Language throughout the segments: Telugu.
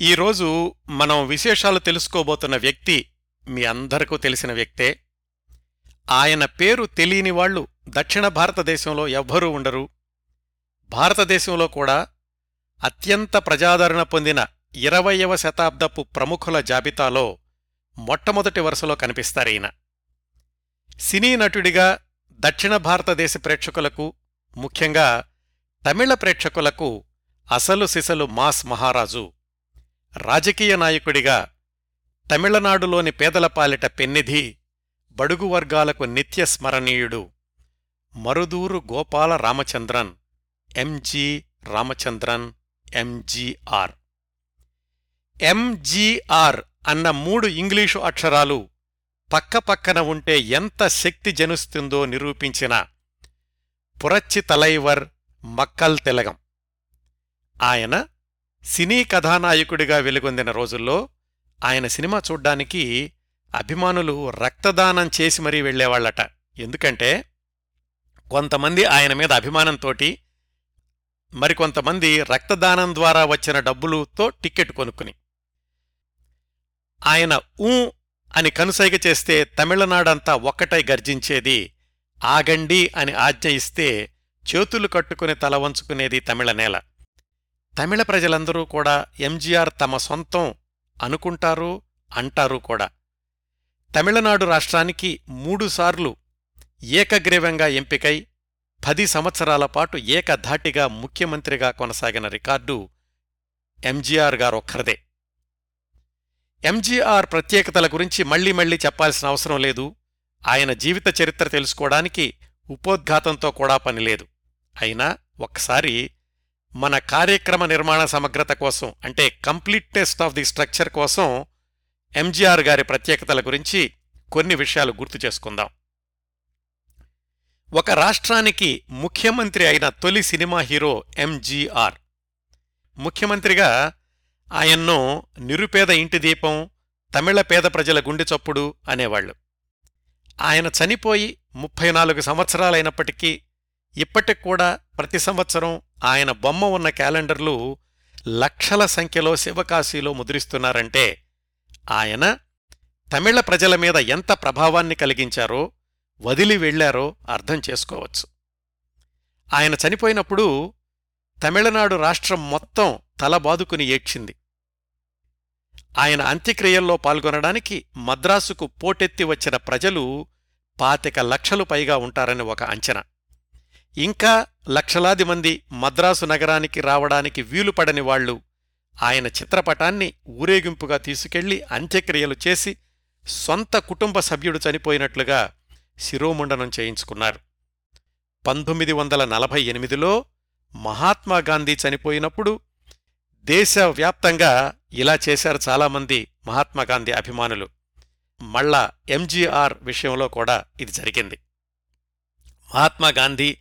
ఈరోజు మనం విశేషాలు తెలుసుకోబోతున్న వ్యక్తి మీ అందరికూ తెలిసిన వ్యక్తే. ఆయన పేరు తెలియని వాళ్ళు దక్షిణ భారతదేశంలో ఎవ్వరూ ఉండరు. భారతదేశంలో కూడా అత్యంత ప్రజాదరణ పొందిన ఇరవయవ శతాబ్దపు ప్రముఖుల జాబితాలో మొట్టమొదటి వరుసలో కనిపిస్తారీయన సినీ నటుడిగా దక్షిణ భారతదేశ ప్రేక్షకులకు ముఖ్యంగా తమిళ ప్రేక్షకులకు అసలు సిసలు మాస్ మహారాజు. రాజకీయ నాయకుడిగా తమిళనాడులోని పేదల పాలిట పెన్నిధి బడుగు వర్గాలకు నిత్య స్మరణీయుడు మరుదూరు గోపాల రామచంద్రన్ ఎంజి రామచంద్రన్ ఎంజీఆర్ ఎంజీఆర్ అన్న మూడు ఇంగ్లీషు అక్షరాలు పక్కపక్కన ఉంటే ఎంత శక్తి జనుస్తుందో నిరూపించిన పురచ్చి తలైవర్ మక్కల్ తెలగం. ఆయన సినీ కథానాయకుడిగా వెలుగొందిన రోజుల్లో ఆయన సినిమా చూడ్డానికి అభిమానులు రక్తదానం చేసి మరీ వెళ్ళేవాళ్ళట ఎందుకంటే కొంతమంది ఆయన మీద అభిమానంతోటి మరికొంతమంది రక్తదానం ద్వారా వచ్చిన డబ్బులుతో టిక్కెట్ కొనుక్కుని. ఆయన ఊ అని కనుసైగ చేస్తే తమిళనాడంతా ఒక్కటై గర్జించేది ఆగండి అని ఆజ్ఞ ఇస్తే చేతులు కట్టుకుని తల వంచుకునేది తమిళ నేల. తమిళ ప్రజలందరూ కూడా ఎంజీఆర్ తమ సొంతం అనుకుంటారు అంటారు కూడా. తమిళనాడు రాష్ట్రానికి మూడుసార్లు ఏకగ్రీవంగా ఎంపికై పది సంవత్సరాల పాటు ఏకధాటిగా ముఖ్యమంత్రిగా కొనసాగిన రికార్డు ఎంజీఆర్ గారొక్కరిదే. ఎంజీఆర్ ప్రత్యేకతల గురించి మళ్ళీ మళ్ళీ చెప్పాల్సిన అవసరం లేదు. ఆయన జీవిత చరిత్ర తెలుసుకోవడానికి ఉపోద్ఘాతంతో కూడా పనిలేదు అయినా ఒక్కసారి మన కార్యక్రమ నిర్మాణ సమగ్రత కోసం అంటే కంప్లీట్నెస్ ఆఫ్ ది స్ట్రక్చర్ కోసం ఎంజీఆర్ గారి ప్రత్యేకతల గురించి కొన్ని విషయాలు గుర్తు చేసుకుందాం. ఒక రాష్ట్రానికి ముఖ్యమంత్రి అయిన తొలి సినిమా హీరో ఎంజీఆర్. ముఖ్యమంత్రిగా ఆయన్ను నిరుపేద ఇంటి దీపం తమిళ పేద ప్రజల గుండె చప్పుడు అనేవాళ్ళు ఆయన చనిపోయి ముప్పై నాలుగు సంవత్సరాలైనప్పటికీ ఇప్పటికి కూడా ప్రతి సంవత్సరం ఆయన బొమ్మ ఉన్న క్యాలెండర్లు లక్షల సంఖ్యలో శివకాశీలో ముద్రిస్తున్నారంటే ఆయన తమిళ ప్రజల మీద ఎంత ప్రభావాన్ని కలిగించారో వదిలి వెళ్ళారో అర్థం చేసుకోవచ్చు. ఆయన చనిపోయినప్పుడు తమిళనాడు రాష్ట్రం మొత్తం తలబాదుకుని ఏడ్చింది. ఆయన అంత్యక్రియల్లో పాల్గొనడానికి మద్రాసుకు పోటెత్తి వచ్చిన ప్రజలు పాతిక లక్షలు పైగా ఉంటారని ఒక అంచనా. ఇంకా లక్షలాది మంది మద్రాసు నగరానికి రావడానికి వీలుపడని వాళ్ళు ఆయన చిత్రపటాన్ని ఊరేగింపుగా తీసుకెళ్ళి అంత్యక్రియలు చేసి సొంత కుటుంబ సభ్యుడు చనిపోయినట్లుగా శిరోముండనం చేయించుకున్నారు. పంతొమ్మిది వందల నలభై ఎనిమిదిలో మహాత్మాగాంధీ చనిపోయినప్పుడు దేశవ్యాప్తంగా ఇలా చేశారు చాలామంది మహాత్మాగాంధీ అభిమానులు. మళ్ళా ఎంజీఆర్ విషయంలో కూడా ఇది జరిగింది. మహాత్మాగాంధీ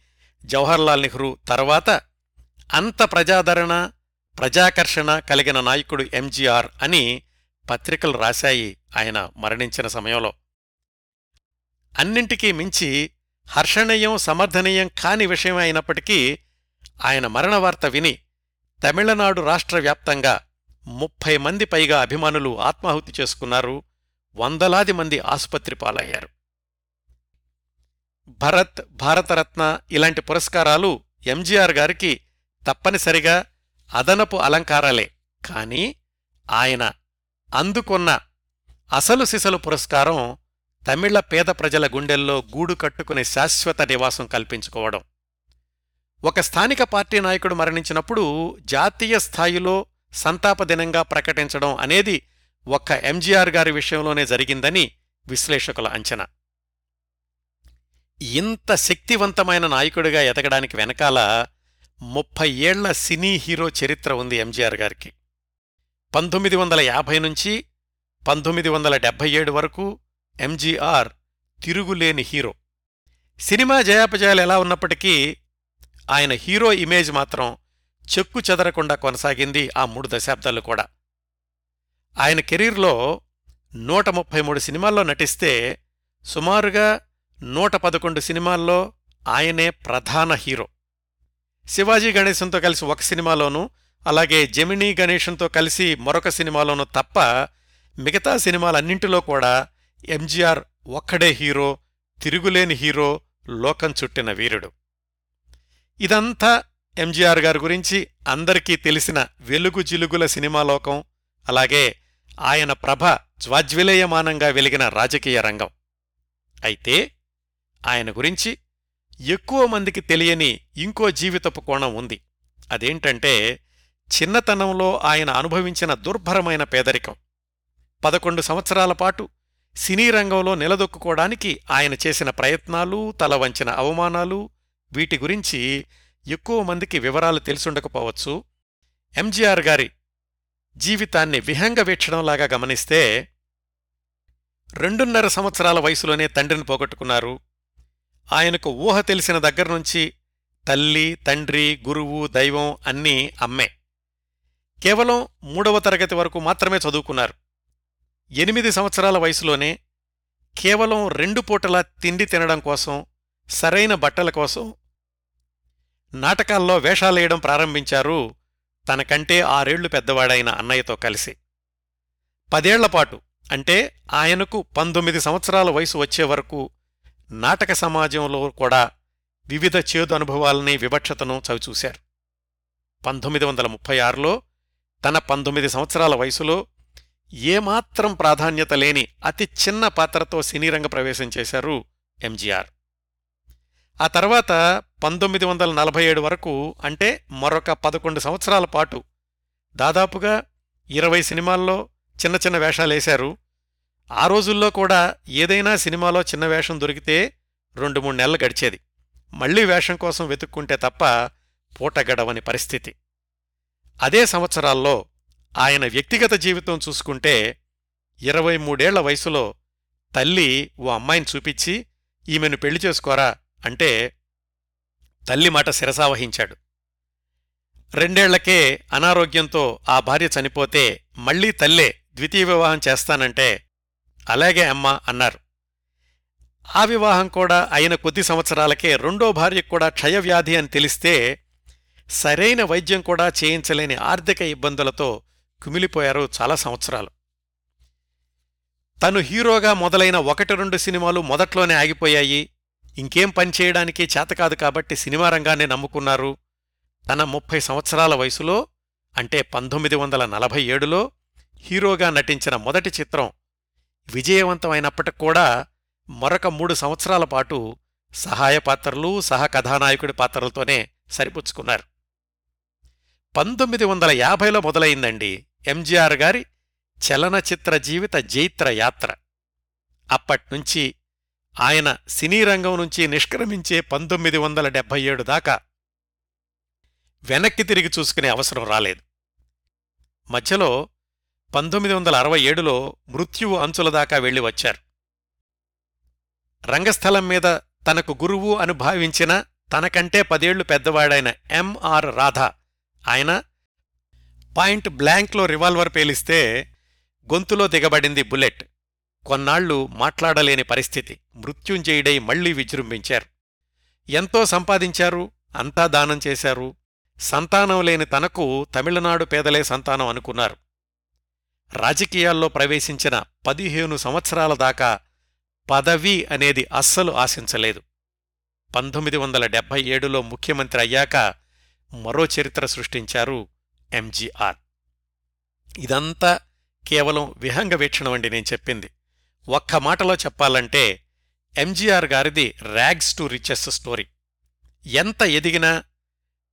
జవహర్లాల్ నెహ్రూ తర్వాత అంత ప్రజాదరణ ప్రజాకర్షణ కలిగిన నాయకుడు ఎంజీఆర్ అని పత్రికలు రాశాయి ఆయన మరణించిన సమయంలో. అన్నింటికీ మించి హర్షణీయం సమర్థనీయం కాని విషయం అయినప్పటికీ ఆయన మరణవార్త విని తమిళనాడు రాష్ట్ర వ్యాప్తంగా ముప్పై మంది పైగా అభిమానులు ఆత్మాహుతి చేసుకున్నారు వందలాది మంది ఆసుపత్రి పాలయ్యారు. భరత్ భారతరత్న ఇలాంటి పురస్కారాలు ఎంజీఆర్ గారికి తప్పనిసరిగా అదనపు అలంకారాలే. కాని ఆయన అందుకున్న అసలు సిసలు పురస్కారం తమిళ పేద ప్రజల గుండెల్లో గూడు కట్టుకునే శాశ్వత నివాసం కల్పించుకోవడం. ఒక స్థానిక పార్టీ నాయకుడు మరణించినప్పుడు జాతీయ స్థాయిలో సంతాప దినంగా ప్రకటించడం అనేది ఒక్క ఎంజీఆర్ గారి విషయంలోనే జరిగిందని విశ్లేషకుల అంచనా. ఇంత శక్తివంతమైన నాయకుడిగా ఎదగడానికి వెనకాల ముప్పై ఏళ్ళ సినీ హీరో చరిత్ర ఉంది ఎంజీఆర్ గారికి. పంతొమ్మిది వందల యాభై నుంచి పంతొమ్మిది వందల డెబ్బై ఏడు వరకు ఎంజీఆర్ తిరుగులేని హీరో. సినిమా జయాపజయాలు ఎలా ఉన్నప్పటికీ ఆయన హీరో ఇమేజ్ మాత్రం చెక్కు చెదరకుండా కొనసాగింది ఆ మూడు దశాబ్దాలు కూడా. ఆయన కెరీర్లో నూట ముప్పై మూడు సినిమాల్లో నటిస్తే సుమారుగా నూట పదకొండు సినిమాల్లో ఆయనే ప్రధాన హీరో. శివాజీ గణేశంతో కలిసి ఒక సినిమాలోనూ అలాగే జెమినీ గణేశంతో కలిసి మరొక సినిమాలోనూ తప్ప మిగతా సినిమాలన్నింటిలో కూడా ఎంజీఆర్ ఒక్కడే హీరో తిరుగులేని హీరో లోకం చుట్టిన వీరుడు. ఇదంతా ఎంజీఆర్ గారి గురించి అందరికీ తెలిసిన వెలుగు జిలుగుల సినిమాలోకం అలాగే ఆయన ప్రభ జ్వాజ్విలేయమానంగా వెలిగిన రాజకీయ రంగం. అయితే ఆయన గురించి ఎక్కువ మందికి తెలియని ఇంకో జీవితపు కోణం ఉంది. అదేంటంటే చిన్నతనంలో ఆయన అనుభవించిన దుర్భరమైన పేదరికం. పదకొండు సంవత్సరాల పాటు సినీ రంగంలో నిలదొక్కుకోవడానికి ఆయన చేసిన ప్రయత్నాలు తల వంచిన అవమానాలు వీటి గురించి ఎక్కువ మందికి వివరాలు తెలుసుండకపోవచ్చు. ఎంజీఆర్ గారి జీవితాన్ని విహంగ వీక్షణంలాగా గమనిస్తే రెండున్నర సంవత్సరాల వయసులోనే తండ్రిని పోగొట్టుకున్నారు. ఆయనకు ఊహ తెలిసిన దగ్గర్నుంచి తల్లి తండ్రి గురువు దైవం అన్నీ అమ్మే. కేవలం మూడవ తరగతి వరకు మాత్రమే చదువుకున్నారు. ఎనిమిది సంవత్సరాల వయసులోనే కేవలం రెండు పూటల తిండి తినడం కోసం సరైన బట్టల కోసం నాటకాల్లో వేషాలేయడం ప్రారంభించారు తనకంటే ఆరేళ్ళు పెద్దవాడైన అన్నయ్యతో కలిసి. పదేళ్ళపాటు అంటే ఆయనకు పంతొమ్మిది సంవత్సరాల వయసు వచ్చే వరకు నాటక సమాజంలో కూడా వివిధ చేదు అనుభవాలని వివక్షతను చవిచూశారు. పంతొమ్మిది వందల ముప్పై ఆరులో తన పంతొమ్మిది సంవత్సరాల వయసులో ఏమాత్రం ప్రాధాన్యత లేని అతి చిన్న పాత్రతో సినీరంగ ప్రవేశం చేశారు ఎంజీఆర్. ఆ తర్వాత పంతొమ్మిది వందల నలభై ఏడు వరకు అంటే మరొక పదకొండు సంవత్సరాల పాటు దాదాపుగా ఇరవై సినిమాల్లో చిన్న చిన్న వేషాలేశారు. ఆ రోజుల్లో కూడా ఏదైనా సినిమాలో చిన్న వేషం దొరికితే రెండు మూడు నెలలు గడిచేది. మళ్ళీ వేషం కోసం వెతుక్కుంటే తప్ప పూట గడవని పరిస్థితి. అదే సంవత్సరాల్లో ఆయన వ్యక్తిగత జీవితం చూసుకుంటే ఇరవై మూడేళ్ళ వయసులో తల్లి ఓ అమ్మాయిని చూపించి ఈమెను పెళ్ళి చేసుకోరా? అంటే తల్లి మాట శిరసావహించాడు రెండేళ్ళకే అనారోగ్యంతో ఆ భార్య చనిపోతే మళ్ళీ తల్లే ద్వితీయ వివాహం చేస్తానంటే అలాగే అమ్మా అన్నారు. ఆ వివాహం కూడా అయిన కొద్ది సంవత్సరాలకే రెండో భార్యకు కూడా క్షయవ్యాధి అని తెలిస్తే సరైన వైద్యం కూడా చేయించలేని ఆర్థిక ఇబ్బందులతో కుమిలిపోయారు చాలా సంవత్సరాలు. తను హీరోగా మొదలైన ఒకటి రెండు సినిమాలు మొదట్లోనే ఆగిపోయాయి. ఇంకేం పనిచేయడానికి చేతకాదు కాబట్టి సినిమా రంగాన్ని నమ్ముకున్నారు. తన ముప్పై సంవత్సరాల వయసులో అంటే పంతొమ్మిది వందల నలభై ఏడులో హీరోగా నటించిన మొదటి చిత్రం విజయవంతమైనప్పటికి కూడా మరొక మూడు సంవత్సరాల పాటు సహాయ పాత్రలు సహ కథానాయకుడి పాత్రలతోనే సరిపుచ్చుకున్నారు. పంతొమ్మిది వందల యాభైలో మొదలైందండి ఎంజీఆర్ గారి చలనచిత్ర జీవిత జైత్ర యాత్ర. అప్పట్నుంచి ఆయన సినీ రంగం నుంచి నిష్క్రమించే పంతొమ్మిది వందల డెబ్బై ఏడు దాకా వెనక్కి తిరిగి చూసుకునే అవసరం రాలేదు. మధ్యలో పంతొమ్మిది వందల అరవై ఏడులో మృత్యువు అంచుల దాకా వెళ్ళి వచ్చారు. రంగస్థలం మీద తనకు గురువు అని భావించిన తనకంటే పదేళ్ళు పెద్దవాడైన ఎంఆర్ రాధ ఆయన పాయింట్ బ్లాంక్లో రివాల్వర్ పేలిస్తే గొంతులో దిగబడింది బుల్లెట్. కొన్నాళ్ళు మాట్లాడలేని పరిస్థితి మృత్యుంజయుడై మళ్ళీ విజృంభించారు. ఎంతో సంపాదించారు అంతా దానం చేశారు. సంతానం లేని తనకు తమిళనాడు పేదలే సంతానం అనుకున్నారు. రాజకీయాల్లో ప్రవేశించిన పదిహేను సంవత్సరాల దాకా పదవి అనేది అస్సలు ఆశించలేదు. పంతొమ్మిది వందల డెబ్బై ఏడులో ముఖ్యమంత్రి అయ్యాక మరో చరిత్ర సృష్టించారు ఎంజీఆర్. ఇదంతా కేవలం విహంగ వీక్షణం అండి నేను చెప్పింది. ఒక్క మాటలో చెప్పాలంటే ఎంజీఆర్ గారిది ర్యాగ్స్ టు రిచెస్ స్టోరీ ఎంత ఎదిగినా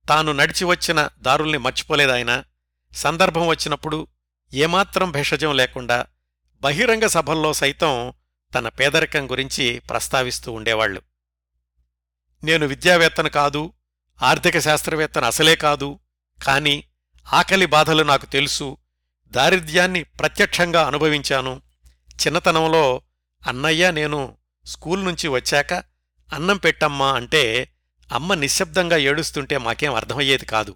తాను నడిచి వచ్చిన దారుల్ని మర్చిపోలేదాయన సందర్భం వచ్చినప్పుడు ఏమాత్రం భేషజం లేకుండా బహిరంగ సభల్లో సైతం తన పేదరికం గురించి ప్రస్తావిస్తూ ఉండేవాళ్ళు నేను విద్యావేత్తను కాదు ఆర్థిక శాస్త్రవేత్తను అసలే కాదు కాని ఆకలి బాధలు నాకు తెలుసు దారిద్ర్యాన్ని ప్రత్యక్షంగా అనుభవించాను. చిన్నతనంలో అన్నయ్య నేను స్కూల్ నుంచి వచ్చాక అన్నం పెట్టమ్మా అంటే అమ్మ నిశ్శబ్దంగా ఏడుస్తుంటే మాకేం అర్థమయ్యేది కాదు.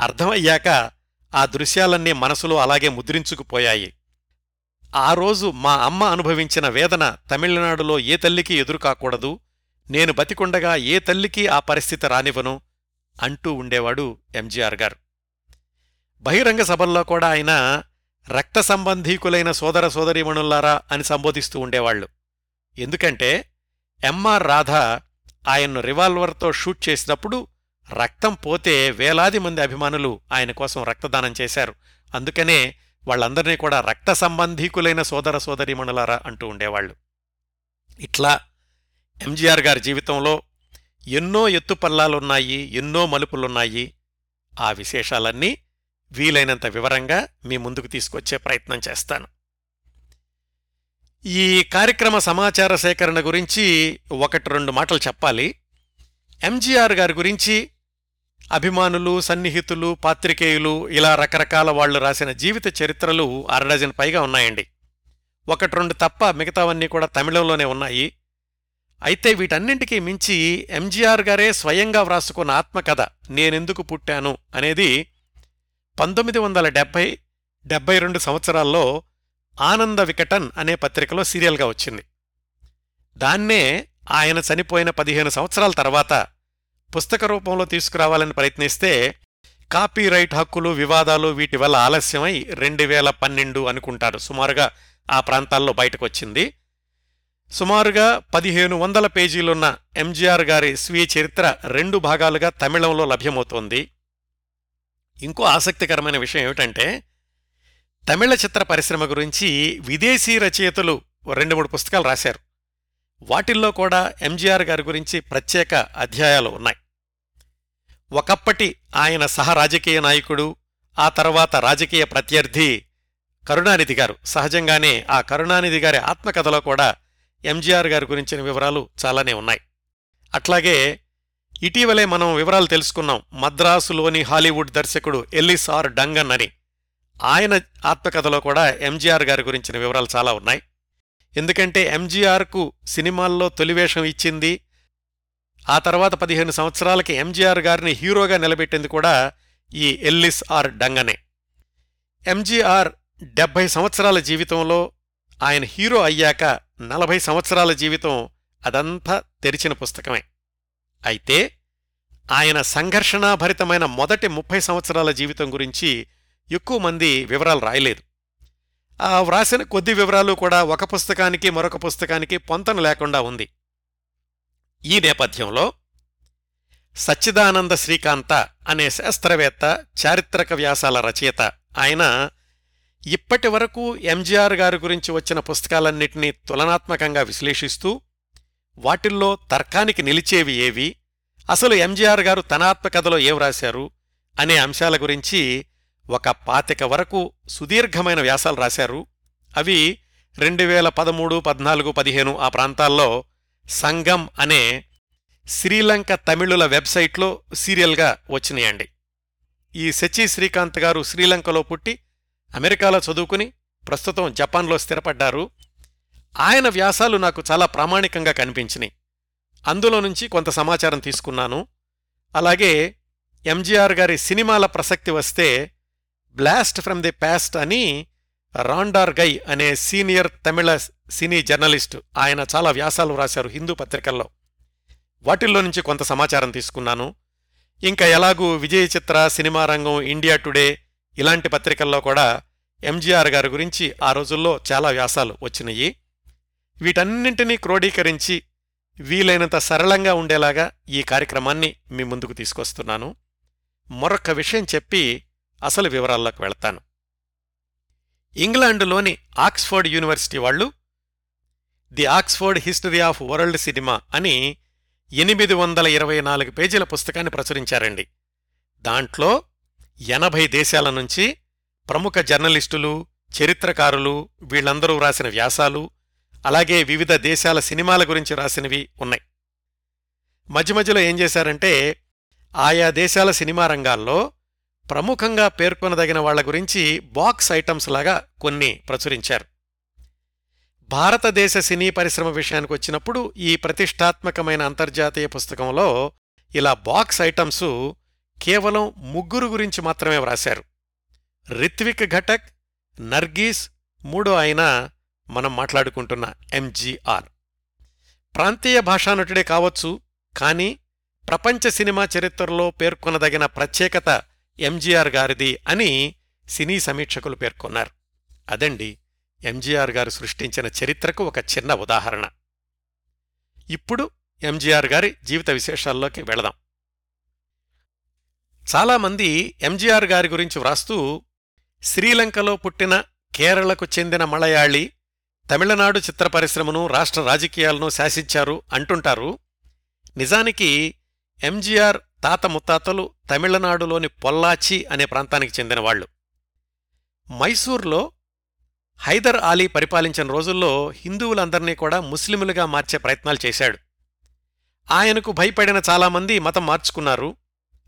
అర్థమయ్యాక ఆ దృశ్యాలన్నీ మనసులో అలాగే ముద్రించుకుపోయాయి. ఆ రోజు మా అమ్మ అనుభవించిన వేదన తమిళనాడులో ఏ తల్లికి ఎదురుకాకూడదు నేను బతికుండగా ఏ తల్లికి ఆ పరిస్థితి రానివ్వను అంటూ ఉండేవాడు ఎంజీఆర్ గారు. బహిరంగ సభల్లో కూడా ఆయన రక్త సంబంధీకులైన సోదర సోదరీమణుల్లారా అని సంబోధిస్తూ ఉండేవాళ్ళు ఎందుకంటే ఎంఆర్ రాధ ఆయన్ను రివాల్వర్తో షూట్ చేసినప్పుడు రక్తం పోతే వేలాది మంది అభిమానులు ఆయన కోసం రక్తదానం చేశారు. అందుకనే వాళ్ళందరినీ కూడా రక్త సంబంధీకులైన సోదర సోదరీమణులారా అంటూ ఉండేవాళ్ళు ఇట్లా ఎంజీఆర్ గారి జీవితంలో ఎన్నో ఎత్తుపల్లాలున్నాయి ఎన్నో మలుపులున్నాయి. ఆ విశేషాలన్నీ వీలైనంత వివరంగా మీ ముందుకు తీసుకొచ్చే ప్రయత్నం చేస్తాను. ఈ కార్యక్రమ సమాచార సేకరణ గురించి ఒకటి రెండు మాటలు చెప్పాలి. ఎంజీఆర్ గారి గురించి అభిమానులు సన్నిహితులు పాత్రికేయులు ఇలా రకరకాల వాళ్ళు రాసిన జీవిత చరిత్రలు అరడజన్ పైగా ఉన్నాయండి. ఒకటి రెండు తప్ప మిగతావన్నీ కూడా తమిళంలోనే ఉన్నాయి. అయితే వీటన్నింటికీ మించి ఎంజీఆర్ గారే స్వయంగా వ్రాసుకున్న ఆత్మకథ నేనెందుకు పుట్టాను అనేది పంతొమ్మిది వందల డెబ్బై డెబ్బై రెండు సంవత్సరాల్లో ఆనంద వికటన్ అనే పత్రికలో సీరియల్గా వచ్చింది. దాన్నే ఆయన చనిపోయిన పదిహేను సంవత్సరాల తర్వాత పుస్తక రూపంలో తీసుకురావాలని ప్రయత్నిస్తే కాపీరైట్ హక్కులు వివాదాలు వీటి వల్ల ఆలస్యమై రెండు వేల పన్నెండు అనుకుంటారు. సుమారుగా ఆ ప్రాంతాల్లో బయటకొచ్చింది. సుమారుగా పదిహేను వందల పేజీలున్న ఎంజీఆర్ గారి స్వీయ చరిత్ర రెండు భాగాలుగా తమిళంలో లభ్యమవుతోంది. ఇంకో ఆసక్తికరమైన విషయం ఏమిటంటే తమిళ చిత్ర పరిశ్రమ గురించి విదేశీ రచయితలు రెండు మూడు పుస్తకాలు రాశారు. వాటిల్లో కూడా ఎంజీఆర్ గారి గురించి ప్రత్యేక అధ్యాయాలు ఉన్నాయి. ఒకప్పటి ఆయన సహ రాజకీయ నాయకుడు ఆ తర్వాత రాజకీయ ప్రత్యర్థి కరుణానిధి గారు. సహజంగానే ఆ కరుణానిధి గారి ఆత్మకథలో కూడా ఎంజీఆర్ గారి గురించిన వివరాలు చాలానే ఉన్నాయి. అట్లాగే ఇటీవలే మనం వివరాలు తెలుసుకున్నాం మద్రాసులోని హాలీవుడ్ దర్శకుడు ఎల్లిస్ ఆర్ డంగన్ అని. ఆయన ఆత్మకథలో కూడా ఎంజీఆర్ గారి గురించిన వివరాలు చాలా ఉన్నాయి. ఎందుకంటే ఎంజీఆర్కు సినిమాల్లో తొలివేషం ఇచ్చింది ఆ తర్వాత పదిహేను సంవత్సరాలకి ఎంజీఆర్ గారిని హీరోగా నిలబెట్టింది కూడా ఈ ఎల్లిస్ ఆర్ డంగనే. ఎంజీఆర్ డెబ్బై సంవత్సరాల జీవితంలో ఆయన హీరో అయ్యాక నలభై సంవత్సరాల జీవితం అదంతా తెరిచిన పుస్తకమే. అయితే ఆయన సంఘర్షణాభరితమైన మొదటి ముప్పై సంవత్సరాల జీవితం గురించి ఎక్కువ మంది వివరాలు రాయలేదు. ఆ వ్రాసిన కొద్ది వివరాలు కూడా ఒక పుస్తకానికి మరొక పుస్తకానికి పొంతన లేకుండా ఉంది. ఈ నేపథ్యంలో సచ్చిదానంద శ్రీకాంత అనే శాస్త్రవేత్త చారిత్రక వ్యాసాల రచయిత. ఆయన ఇప్పటి వరకు ఎంజీఆర్ గారి గురించి వచ్చిన పుస్తకాలన్నిటినీ తులనాత్మకంగా విశ్లేషిస్తూ వాటిల్లో తర్కానికి నిలిచేవి ఏవి అసలు ఎంజీఆర్ గారు తనాత్మకథలో ఏం రాశారు అనే అంశాల గురించి ఒక పాతిక వరకు సుదీర్ఘమైన వ్యాసాలు రాశారు. అవి రెండు వేల పదమూడు పద్నాలుగు పదిహేను ఆ ప్రాంతాల్లో సంగం అనే శ్రీలంక తమిళుల వెబ్సైట్లో సీరియల్గా వచ్చినాయండి. ఈ సచి శ్రీకాంత్ గారు శ్రీలంకలో పుట్టి అమెరికాలో చదువుకుని ప్రస్తుతం జపాన్లో స్థిరపడ్డారు. ఆయన వ్యాసాలు నాకు చాలా ప్రామాణికంగా కనిపించినాయి. అందులో నుంచి కొంత సమాచారం తీసుకున్నాను. అలాగే ఎంజీఆర్ గారి సినిమాల ప్రసక్తి వస్తే బ్లాస్ట్ ఫ్రమ్ ది పాస్ట్ అని రాండార్ గై అనే సీనియర్ తమిళ సినీ జర్నలిస్టు ఆయన చాలా వ్యాసాలు రాశారు హిందూ పత్రికల్లో. వాటిల్లో నుంచి కొంత సమాచారం తీసుకున్నాను. ఇంకా ఎలాగూ విజయ చిత్ర సినిమా రంగం ఇండియా టుడే ఇలాంటి పత్రికల్లో కూడా ఎంజీఆర్ గారి గురించి ఆ రోజుల్లో చాలా వ్యాసాలు వచ్చినాయి. వీటన్నింటినీ క్రోడీకరించి వీలైనంత సరళంగా ఉండేలాగా ఈ కార్యక్రమాన్ని మీ ముందుకు తీసుకొస్తున్నాను. మరొక విషయం చెప్పి అసలు వివరాల్లోకి వెళతాను. ఇంగ్లాండులోని ఆక్స్ఫర్డ్ యూనివర్సిటీ వాళ్ళు the Oxford history of world cinema అని ఎనిమిది వందల ఇరవై నాలుగు పేజీల పుస్తకాన్ని ప్రచురించారండి. దాంట్లో ఎనభై దేశాల నుంచి ప్రముఖ జర్నలిస్టులు చరిత్రకారులు వీళ్ళందరూ రాసిన వ్యాసాలు అలాగే వివిధ దేశాల సినిమాల గురించి రాసినవి ఉన్నాయి. మధ్య మధ్యలో ఏం చేశారంటే ఆయా దేశాల సినిమా రంగాల్లో ప్రముఖంగా పేర్కొనదగిన వాళ్ళ గురించి బాక్స్ ఐటమ్స్ లాగా కొన్ని ప్రచురించారు. భారతదేశ సినీ పరిశ్రమ విషయానికి వచ్చినప్పుడు ఈ ప్రతిష్టాత్మకమైన అంతర్జాతీయ పుస్తకంలో ఇలా బాక్స్ ఐటమ్స్ కేవలం ముగ్గురు గురించి మాత్రమే వ్రాశారు. రిత్విక్ ఘటక్ నర్గీస్ మూడో అయిన మనం మాట్లాడుకుంటున్న ఎంజీఆర్. ప్రాంతీయ భాషానటుడే కావచ్చు కానీ ప్రపంచ సినిమా చరిత్రలో పేర్కొనదగిన ప్రత్యేకత ఎంజీఆర్ గారిది అని సినీ సమీక్షకులు పేర్కొన్నారు. అదండి ఎంజీఆర్ గారు సృష్టించిన చరిత్రకు ఒక చిన్న ఉదాహరణ. ఇప్పుడు ఎంజీఆర్ గారి జీవిత విశేషాల్లోకి వెళదాం. చాలామంది ఎంజీఆర్ గారి గురించి వ్రాస్తూ శ్రీలంకలో పుట్టిన కేరళకు చెందిన మలయాళి తమిళనాడు చిత్ర పరిశ్రమను రాష్ట్ర రాజకీయాలను శాసించారు అంటుంటారు. నిజానికి ఎంజీఆర్ తాత ముత్తాతలు తమిళనాడులోని పొల్లాచి అనే ప్రాంతానికి చెందినవాళ్ళు మైసూర్లో హైదర్ ఆలీ పరిపాలించిన రోజుల్లో హిందువులందర్నీ కూడా ముస్లిములుగా మార్చే ప్రయత్నాలు చేశాడు. ఆయనకు భయపడిన చాలామంది మతం మార్చుకున్నారు.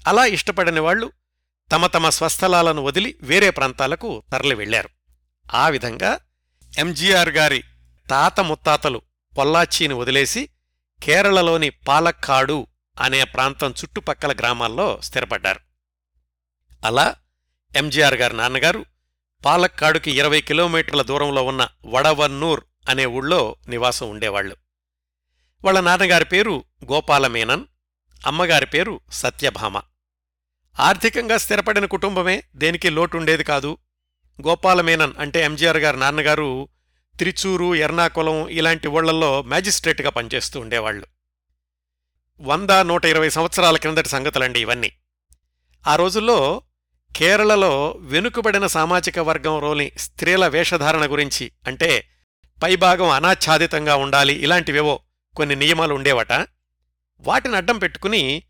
అలా ఇష్టపడని వాళ్ళు తమ తమ స్వస్థలాలను వదిలి వేరే ప్రాంతాలకు తరలి వెళ్ళారు ఆ విధంగా ఎంజీఆర్ గారి తాత ముత్తాతలు పొల్లాచీని వదిలేసి కేరళలోని పాలక్కాడు అనే ప్రాంతం చుట్టుపక్కల గ్రామాల్లో స్థిరపడ్డారు. అలా ఎంజీఆర్ గారి నాన్నగారు పాలక్కాడుకి ఇరవై కిలోమీటర్ల దూరంలో ఉన్న వడవన్నూర్ అనే ఊళ్ళో నివాసం ఉండేవాళ్ళు వాళ్ళ నాన్నగారి పేరు గోపాలమేనన్ అమ్మగారి పేరు సత్యభామ. ఆర్థికంగా స్థిరపడిన కుటుంబమే దేనికి లోటుండేది కాదు. గోపాలమేనన్ అంటే ఎంజీఆర్ గారి నాన్నగారు త్రిచూరు ఎర్నాకుళం ఇలాంటి ఊళ్ళల్లో మ్యాజిస్ట్రేట్గా పనిచేస్తూ ఉండేవాళ్ళు వంద నూట ఇరవై సంవత్సరాల క్రిందటి సంగతులండి ఇవన్నీ. ఆ రోజుల్లో కేరళలో వెనుకబడిన సామాజిక వర్గంలోని స్త్రీల వేషధారణ గురించి అంటే పైభాగం అనాచ్ఛాదితంగా ఉండాలి ఇలాంటివేవో కొన్ని నియమాలు ఉండేవట. వాటిని అడ్డం పెట్టుకుని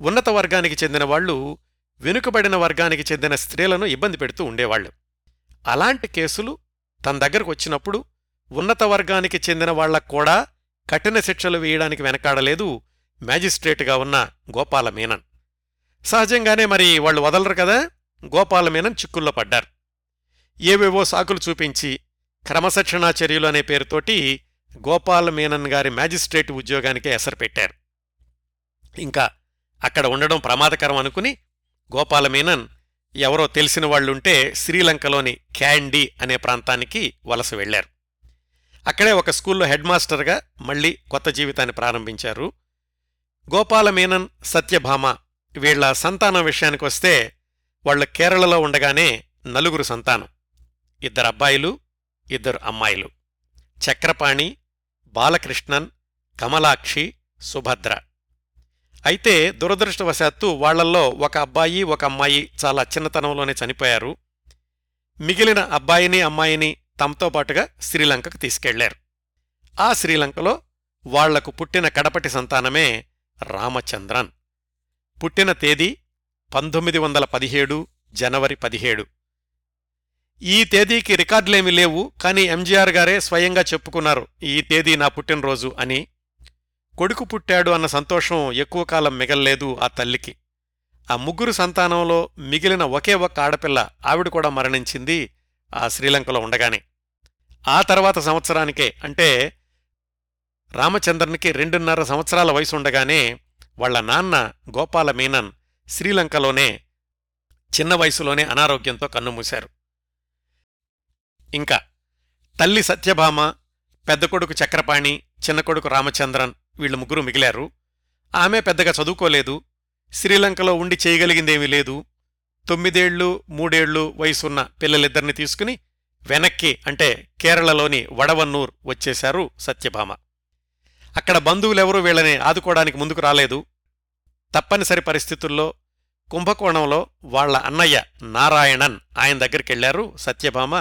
ఉన్నత వర్గానికి చెందిన వాళ్ళు వెనుకబడిన వర్గానికి చెందిన స్త్రీలను ఇబ్బంది పెడుతూ ఉండేవాళ్ళు అలాంటి కేసులు తన దగ్గరకు వచ్చినప్పుడు ఉన్నత వర్గానికి చెందిన వాళ్ళకు కూడా కఠిన శిక్షలు వేయడానికి వెనకాడలేదు. మ్యాజిస్ట్రేటుగా ఉన్న గోపాలమేనన్ సహజంగానే మరి వాళ్ళు వదలరు కదా? గోపాలమేనన్ చిక్కుల్లో పడ్డారు. ఏవేవో సాకులు చూపించి క్రమశిక్షణా చర్యలు అనే పేరుతోటి గోపాలమేనన్ గారి మ్యాజిస్ట్రేట్ ఉద్యోగానికే ఎసరు పెట్టారు. ఇంకా అక్కడ ఉండడం ప్రమాదకరం అనుకుని గోపాలమేనన్ ఎవరో తెలిసిన వాళ్ళుంటే శ్రీలంకలోని క్యాండీ అనే ప్రాంతానికి వలస వెళ్ళారు అక్కడే ఒక స్కూల్లో హెడ్ మాస్టర్గా మళ్ళీ కొత్త జీవితాన్ని ప్రారంభించారు. గోపాలమేనన్ సత్యభామ వీళ్ళ సంతానం విషయానికొస్తే వాళ్ళు కేరళలో ఉండగానే నలుగురు సంతానం. ఇద్దరు అబ్బాయిలు ఇద్దరు అమ్మాయిలు. చక్రపాణి బాలకృష్ణన్ కమలాక్షి సుభద్ర. అయితే దురదృష్టవశాత్తు వాళ్ళల్లో ఒక అబ్బాయి ఒక అమ్మాయి చాలా చిన్నతనంలోనే చనిపోయారు. మిగిలిన అబ్బాయిని అమ్మాయిని తమతో పాటుగా శ్రీలంకకు తీసుకెళ్ళారు. ఆ శ్రీలంకలో వాళ్ళకు పుట్టిన కడపటి సంతానమే రామచంద్రన్. పుట్టిన తేదీ పంతొమ్మిది వందల పదిహేడు జనవరి పదిహేడు. ఈ తేదీకి రికార్డులేమీ లేవు కానీ ఎంజీఆర్ గారే స్వయంగా చెప్పుకున్నారు ఈ తేదీ నా పుట్టినరోజు అని. కొడుకు పుట్టాడు అన్న సంతోషం ఎక్కువ కాలం మిగల్లేదు ఆ తల్లికి. ఆ ముగ్గురు సంతానంలో మిగిలిన ఒకే ఒక్క ఆడపిల్ల ఆవిడ కూడా మరణించింది ఆ శ్రీలంకలో ఉండగానే. ఆ తర్వాత సంవత్సరానికే అంటే రామచంద్రన్కి రెండున్నర సంవత్సరాల వయసుండగానే వాళ్ళ నాన్న గోపాల మీనన్ శ్రీలంకలోనే చిన్న వయసులోనే అనారోగ్యంతో కన్నుమూశారు. ఇంకా తల్లి సత్యభామ పెద్ద కొడుకు చక్రపాణి చిన్న కొడుకు రామచంద్రన్ వీళ్ళు ముగ్గురు మిగిలారు. ఆమె పెద్దగా చదువుకోలేదు. శ్రీలంకలో ఉండి చేయగలిగిందేమీ లేదు. తొమ్మిదేళ్ళు మూడేళ్ళు వయసున్న పిల్లలిద్దరిని తీసుకుని వెనక్కి అంటే కేరళలోని వడవన్నూర్ వచ్చేశారు సత్యభామ. అక్కడ బంధువులెవరూ వీళ్ళని ఆదుకోవడానికి ముందుకు రాలేదు. తప్పనిసరి పరిస్థితుల్లో కుంభకోణంలో వాళ్ళ అన్నయ్య నారాయణన్ ఆయన దగ్గరికెళ్ళారు. సత్యభామ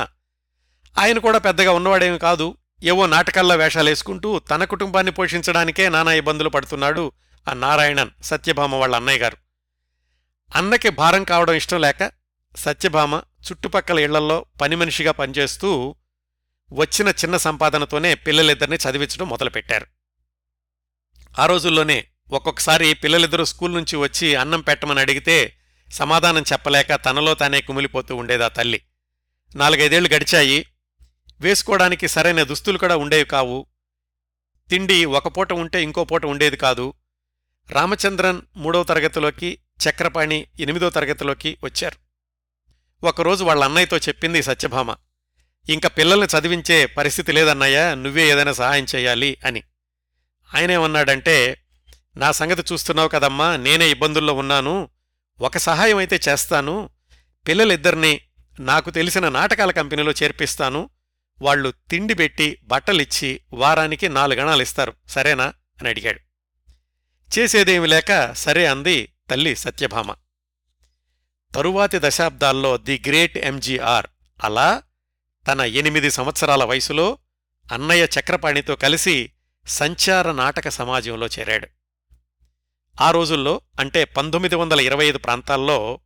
ఆయన కూడా పెద్దగా ఉన్నవాడేమి కాదు. ఏవో నాటకాల్లో వేషాలేసుకుంటూ తన కుటుంబాన్ని పోషించడానికే నానా ఇబ్బందులు పడుతున్నాడు ఆ నారాయణన్ సత్యభామ వాళ్ళ అన్నయ్య గారు. అన్నకి భారం కావడం ఇష్టం లేక సత్యభామ చుట్టుపక్కల ఇళ్ళల్లో పని మనిషిగా పనిచేస్తూ వచ్చిన చిన్న సంపాదనతోనే పిల్లలిద్దరిని చదివించడం మొదలుపెట్టారు. ఆ రోజుల్లోనే ఒక్కొక్కసారి పిల్లలిద్దరూ స్కూల్ నుంచి వచ్చి అన్నం పెట్టమని అడిగితే సమాధానం చెప్పలేక తనలో తానే కుమిలిపోతూ ఉండేదా తల్లి. నాలుగైదేళ్ళు గడిచాయి. వేసుకోవడానికి సరైన దుస్తులు కూడా ఉండేవి కావు. తిండి ఒక పూట ఉంటే ఇంకో పూట ఉండేది కాదు. రామచంద్రన్ మూడో తరగతిలోకి చక్రపాణి ఎనిమిదో తరగతిలోకి వచ్చారు. ఒకరోజు వాళ్ళ అన్నయ్యతో చెప్పింది సత్యభామ. ఇంక పిల్లల్ని చదివించే పరిస్థితి లేదన్నయ్య నువ్వే ఏదైనా సహాయం చేయాలి అని. ఆయనేమన్నాడంటే నా సంగతి చూస్తున్నావు కదమ్మా నేనే ఇబ్బందుల్లో ఉన్నాను ఒక సహాయం అయితే చేస్తాను పిల్లలిద్దరినీ నాకు తెలిసిన నాటకాల కంపెనీలో చేర్పిస్తాను వాళ్ళు తిండి పెట్టి బట్టలిచ్చి వారానికి నాలుగణాలు ఇస్తారు సరేనా? అని అడిగాడు. చేసేదేమి లేక సరే అంది తల్లి సత్యభామ. తరువాతి దశాబ్దాల్లో ది గ్రేట్ ఎంజీఆర్ అలా తన ఎనిమిది సంవత్సరాల వయసులో అన్నయ్య చక్రపాణితో కలిసి సంచార నాటక సమాజంలో చేరాడు. ఆ రోజుల్లో అంటే పంతొమ్మిది వందల ఇరవై ఐదు ప్రాంతాల్లో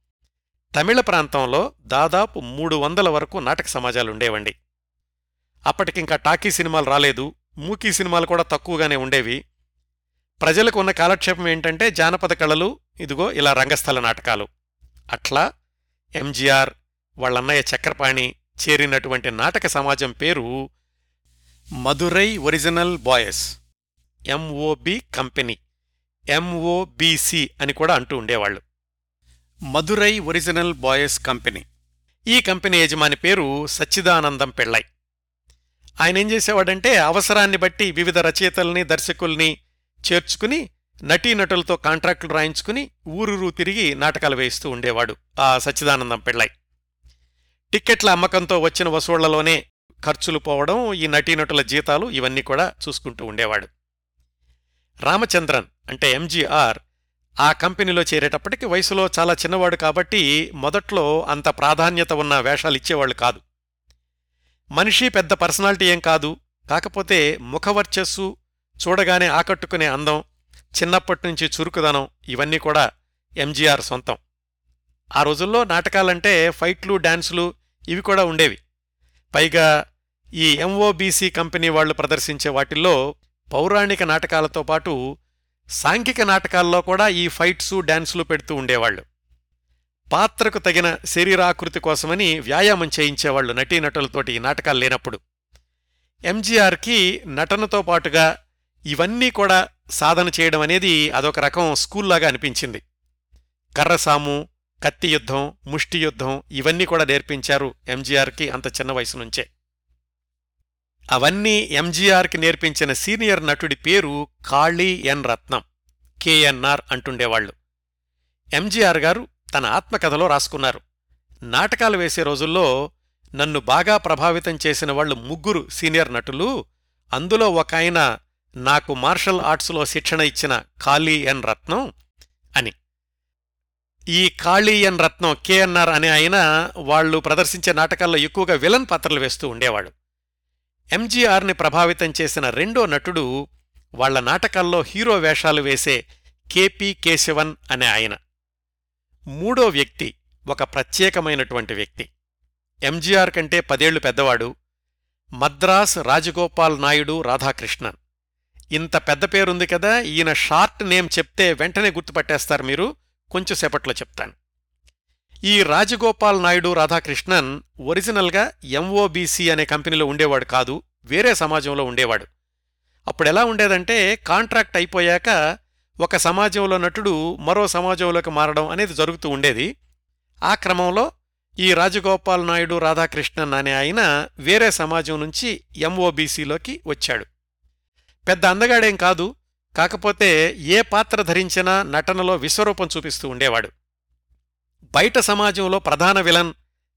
తమిళ ప్రాంతంలో దాదాపు మూడు వందల వరకు నాటక సమాజాలు ఉండేవండి. అప్పటికింకా టాకీ సినిమాలు రాలేదు మూకీ సినిమాలు కూడా తక్కువగానే ఉండేవి. ప్రజలకు ఉన్న కాలక్షేపం ఏంటంటే జానపద కళలు ఇదిగో ఇలా రంగస్థల నాటకాలు. అట్లా ఎంజీఆర్ వాళ్ళన్నయ్య చక్రపాణి చేరినటువంటి నాటక సమాజం పేరు Madurai original boys. MOB company. MOBC అని కూడా అంటూ ఉండేవాళ్ళు మధురై ఒరిజినల్ బాయస్ కంపెనీ. ఈ కంపెనీ యజమాని పేరు సచ్చిదానందం పెళ్ళై. ఆయన ఏం చేసేవాడంటే అవసరాన్ని బట్టి వివిధ రచయితల్ని దర్శకుల్ని చేర్చుకుని నటీనటులతో కాంట్రాక్టులు రాయించుకుని ఊరూరు తిరిగి నాటకాలు వేయిస్తూ ఉండేవాడు ఆ సచ్చిదానందం పెళ్ళై. టిక్కెట్ల అమ్మకంతో వచ్చిన వసూళ్ళలోనే ఖర్చులు పోవడం ఈ నటీనటుల జీతాలు ఇవన్నీ కూడా చూసుకుంటూ ఉండేవాడు. రామచంద్రన్ అంటే ఎంజీఆర్ ఆ కంపెనీలో చేరేటప్పటికి వయసులో చాలా చిన్నవాడు కాబట్టి మొదట్లో అంత ప్రాధాన్యత ఉన్న వేషాలు ఇచ్చేవాళ్ళు కాదు. మనిషి పెద్ద పర్సనాలిటీ ఏం కాదు. కాకపోతే ముఖవర్చస్సు చూడగానే ఆకట్టుకునే అందం చిన్నప్పటినుంచి చురుకుదనం ఇవన్నీ కూడా ఎంజీఆర్ సొంతం. ఆ రోజుల్లో నాటకాలంటే ఫైట్లు డాన్సులు ఇవి కూడా ఉండేవి. పైగా ఈ ఎంఓబీసీ కంపెనీ వాళ్ళు ప్రదర్శించే వాటిల్లో పౌరాణిక నాటకాలతో పాటు సాంఘిక నాటకాల్లో కూడా ఈ ఫైట్సు డాన్సులు పెడుతూ ఉండేవాళ్ళు పాత్రకు తగిన శరీరాకృతి కోసమని వ్యాయామం చేయించేవాళ్ళు నటీనటులతోటి ఈ నాటకాలు లేనప్పుడు. ఎంజీఆర్కి నటనతో పాటుగా ఇవన్నీ కూడా సాధన చేయడం అనేది అదొక రకం స్కూల్లాగా అనిపించింది. కర్రసాము కత్తి యుద్ధం ముష్టి యుద్ధం ఇవన్నీ కూడా నేర్పించారు ఎంజీఆర్కి అంత చిన్న వయసు నుంచే. అవన్నీ ఎంజీఆర్కి నేర్పించిన సీనియర్ నటుడి పేరు కాళీ ఎన్ రత్నం కేఎన్ఆర్ అంటుండేవాళ్ళు ఎంజీఆర్ గారు తన ఆత్మకథలో రాసుకున్నారు. నాటకాలు వేసే రోజుల్లో నన్ను బాగా ప్రభావితం చేసిన వాళ్ళు ముగ్గురు సీనియర్ నటులు అందులో ఒక ఆయన నాకు మార్షల్ ఆర్ట్స్లో శిక్షణ ఇచ్చిన కాళీ ఎన్ రత్నం ఈ కాళీయన్ రత్నం కేఎన్ఆర్ అనే ఆయన వాళ్ళు ప్రదర్శించే నాటకాల్లో ఎక్కువగా విలన్ పాత్రలు వేస్తూ ఉండేవాడు. ఎంజీఆర్ని ప్రభావితం చేసిన రెండో నటుడు వాళ్ళ నాటకాల్లో హీరో వేషాలు వేసే కేపీ కేశవన్ అనే ఆయన. మూడో వ్యక్తి ఒక ప్రత్యేకమైనటువంటి వ్యక్తి. ఎంజీఆర్ కంటే పదేళ్ళు పెద్దవాడు. మద్రాస్ రాజగోపాల్ నాయుడు రాధాకృష్ణన్. ఇంత పెద్ద పేరుంది కదా ఈయన షార్ట్ నేమ్ చెప్తే వెంటనే గుర్తుపట్టేస్తారు మీరు. కొంచెం సేపట్లో చెప్తాను. ఈ రాజగోపాల్ నాయుడు రాధాకృష్ణన్ ఒరిజినల్గా ఎంఓబీసీ అనే కంపెనీలో ఉండేవాడు కాదు వేరే సమాజంలో ఉండేవాడు. అప్పుడెలా ఉండేదంటే కాంట్రాక్ట్ అయిపోయాక ఒక సమాజంలో నటుడు మరో సమాజంలోకి మారడం అనేది జరుగుతూ ఉండేది. ఆ క్రమంలో ఈ రాజగోపాల్ నాయుడు రాధాకృష్ణన్ అనే ఆయన వేరే సమాజం నుంచి ఎంఓబీసీలోకి వచ్చాడు. పెద్ద అందగాడేం కాదు కాకపోతే ఏ పాత్ర ధరించినా నటనలో విశ్వరూపం చూపిస్తూ ఉండేవాడు. బయట సమాజంలో ప్రధాన విలన్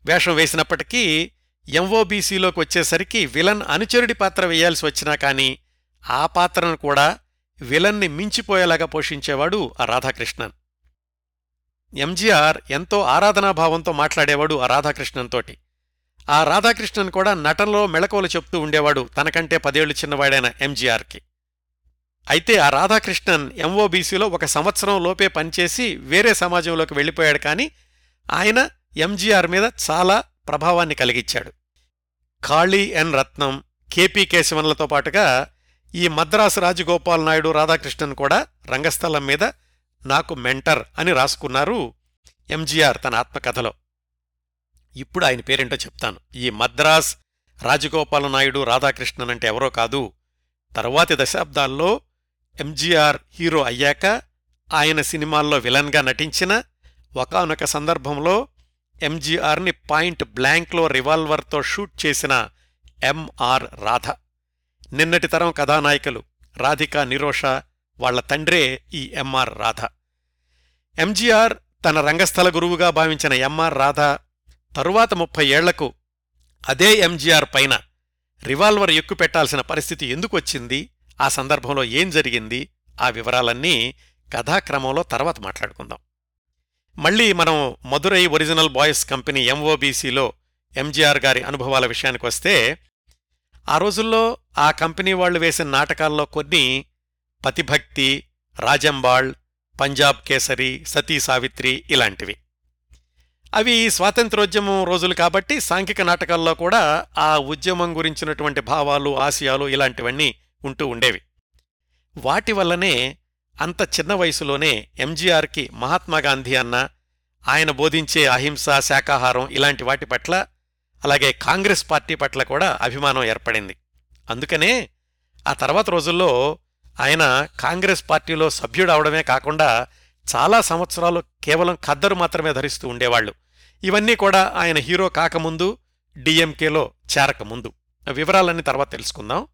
వేషం వేసినప్పటికీ ఎంఓబీసీలోకి వచ్చేసరికి విలన్ అనుచరుడి పాత్ర వేయాల్సి వచ్చినా కానీ ఆ పాత్రను కూడా విలన్ని మించిపోయేలాగా పోషించేవాడు ఆ రాధాకృష్ణన్ ఎంజీఆర్ ఎంతో ఆరాధనాభావంతో మాట్లాడేవాడు ఆ రాధాకృష్ణన్తోటి ఆ రాధాకృష్ణన్ కూడా నటనలో మెళకువలు చెప్తూ ఉండేవాడు తనకంటే పదేళ్ళు చిన్నవాడైన ఎంజీఆర్కి అయితే ఆ రాధాకృష్ణన్ ఎంఓబీసీలో ఒక సంవత్సరం లోపే పనిచేసి వేరే సమాజంలోకి వెళ్ళిపోయాడు కానీ ఆయన ఎంజీఆర్ మీద చాలా ప్రభావాన్ని కలిగించాడు. కాళీ ఎన్ రత్నం కేపీ కేశవన్లతో పాటుగా ఈ మద్రాసు రాజగోపాల్ నాయుడు రాధాకృష్ణన్ కూడా రంగస్థలం మీద నాకు మెంటర్ అని రాసుకున్నారు ఎంజీఆర్ తన ఆత్మకథలో. ఇప్పుడు ఆయన పేరేంటో చెప్తాను. ఈ మద్రాస్ రాజగోపాల నాయుడు రాధాకృష్ణన్ అంటే ఎవరో కాదు. తరువాతి దశాబ్దాల్లో ఎంజీఆర్ హీరో అయ్యాక ఆయన సినిమాల్లో విలన్గా నటించిన ఒకానొక సందర్భంలో ఎంజీఆర్ని పాయింట్ బ్లాంక్లో రివాల్వర్తో షూట్ చేసిన ఎంఆర్ రాధ. నిన్నటి తరం కథానాయకులు రాధికా నిరోష వాళ్ళ తండ్రే ఈ ఎంఆర్ రాధ. ఎంజీఆర్ తన రంగస్థల గురువుగా భావించిన ఎంఆర్ రాధ తరువాత ముప్పై ఏళ్ళకు అదే ఎంజీఆర్ పైన రివాల్వర్ ఎక్కుపెట్టాల్సిన పరిస్థితి ఎందుకు వచ్చింది? ఆ సందర్భంలో ఏం జరిగింది? ఆ వివరాలన్నీ కథాక్రమంలో తర్వాత మాట్లాడుకుందాం. మళ్ళీ మనం మదురై ఒరిజినల్ బాయ్స్ కంపెనీ ఎంఓబీసీలో ఎంజీఆర్ గారి అనుభవాల విషయానికి వస్తే ఆ రోజుల్లో ఆ కంపెనీ వాళ్ళు వేసిన నాటకాల్లో కొన్ని పతిభక్తి రాజంబాళ్ పంజాబ్ కేసరి సతీ సావిత్రి ఇలాంటివి. అవి స్వాతంత్రోద్యమం రోజులు కాబట్టి సాంఘిక నాటకాల్లో కూడా ఆ ఉద్యమం గురించినటువంటి భావాలు ఆశయాలు ఇలాంటివన్నీ ఉంటూ ఉండేవి. వాటి వల్లనే అంత చిన్న వయసులోనే ఎంజీఆర్కి మహాత్మాగాంధీ అన్న ఆయన బోధించే అహింస శాకాహారం ఇలాంటి వాటి పట్ల అలాగే కాంగ్రెస్ పార్టీ పట్ల కూడా అభిమానం ఏర్పడింది. అందుకనే ఆ తర్వాత రోజుల్లో ఆయన కాంగ్రెస్ పార్టీలో సభ్యుడవడమే కాకుండా చాలా సంవత్సరాలు కేవలం ఖద్దరు మాత్రమే ధరిస్తూ ఉండేవాళ్ళు ఇవన్నీ కూడా ఆయన హీరో కాకముందు డిఎంకేలో చేరకముందు. వివరాలన్నీ తర్వాత తెలుసుకుందాం.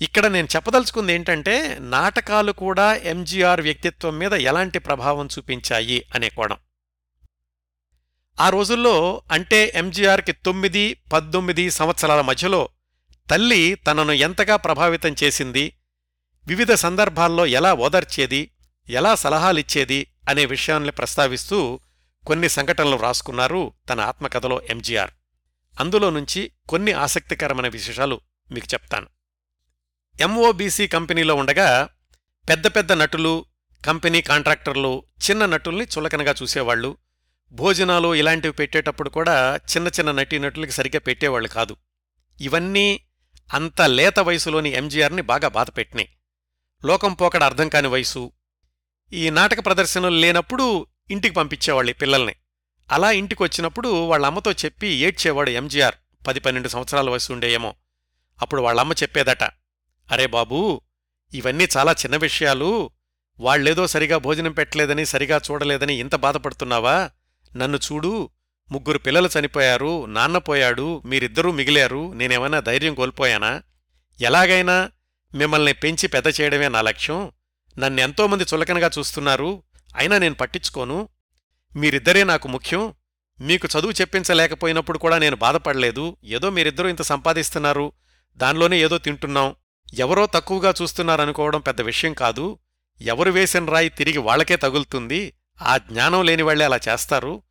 ఇక్కడ నేను చెప్పదలుచుకుంది ఏంటంటే నాటకాలు కూడా ఎంజీఆర్ వ్యక్తిత్వం మీద ఎలాంటి ప్రభావం చూపించాయి అనే కోణం. ఆ రోజుల్లో అంటే ఎంజీఆర్కి తొమ్మిది పద్దొమ్మిది సంవత్సరాల మధ్యలో తల్లి తనను ఎంతగా ప్రభావితం చేసింది వివిధ సందర్భాల్లో ఎలా ఓదర్చేది ఎలా సలహాలిచ్చేది అనే విషయాన్ని ప్రస్తావిస్తూ కొన్ని సంఘటనలు వ్రాసుకున్నారు తన ఆత్మకథలో ఎంజీఆర్ అందులో నుంచి కొన్ని ఆసక్తికరమైన విశేషాలు మీకు చెప్తాను. ఎంఓబీసీ కంపెనీలో ఉండగా పెద్ద పెద్ద నటులు కంపెనీ కాంట్రాక్టర్లు చిన్న నటుల్ని చులకనగా చూసేవాళ్ళు భోజనాలు ఇలాంటివి పెట్టేటప్పుడు కూడా చిన్న చిన్న నటీనటులకి సరిగ్గా పెట్టేవాళ్ళు కాదు. ఇవన్నీ అంత లేత వయసులోని ఎంజీఆర్ని బాగా బాధపెట్టినాయి లోకం పోకడ అర్థం కాని వయసు. ఈ నాటక ప్రదర్శనలు లేనప్పుడు ఇంటికి పంపించేవాళ్ళు పిల్లల్ని. అలా ఇంటికి వచ్చినప్పుడు వాళ్ళ అమ్మతో చెప్పి ఏడ్చేవాడు ఎంజీఆర్ పది పన్నెండు సంవత్సరాల వయసు ఉండేయేమో. అప్పుడు వాళ్ళమ్మ చెప్పేదట అరే బాబూ ఇవన్నీ చాలా చిన్న విషయాలు. వాళ్ళేదో సరిగా భోజనం పెట్టలేదని సరిగా చూడలేదని ఇంత బాధపడుతున్నావా? నన్ను చూడు ముగ్గురు పిల్లలు చనిపోయారు నాన్న పోయాడు మీరిద్దరూ మిగిలారు నేనేమైనా ధైర్యం కోల్పోయానా? ఎలాగైనా మిమ్మల్ని పెంచి పెద్ద చేయడమే నా లక్ష్యం. నన్నెంతోమంది చులకనగా చూస్తున్నారు అయినా నేను పట్టించుకోను. మీరిద్దరే నాకు ముఖ్యం. మీకు చదువు చెప్పించలేకపోయినప్పుడు కూడా నేను బాధపడలేదు. ఏదో మీరిద్దరూ ఇంత సంపాదిస్తున్నారు దానిలోనే ఏదో తింటున్నాం. ఎవరో తక్కువగా చూస్తున్నారనుకోవడం పెద్ద విషయం కాదు. ఎవరు వేసిన రాయి తిరిగి వాళ్ళకే తగులుతుంది. ఆ జ్ఞానం లేనివాళ్ళే అలా చేస్తారు.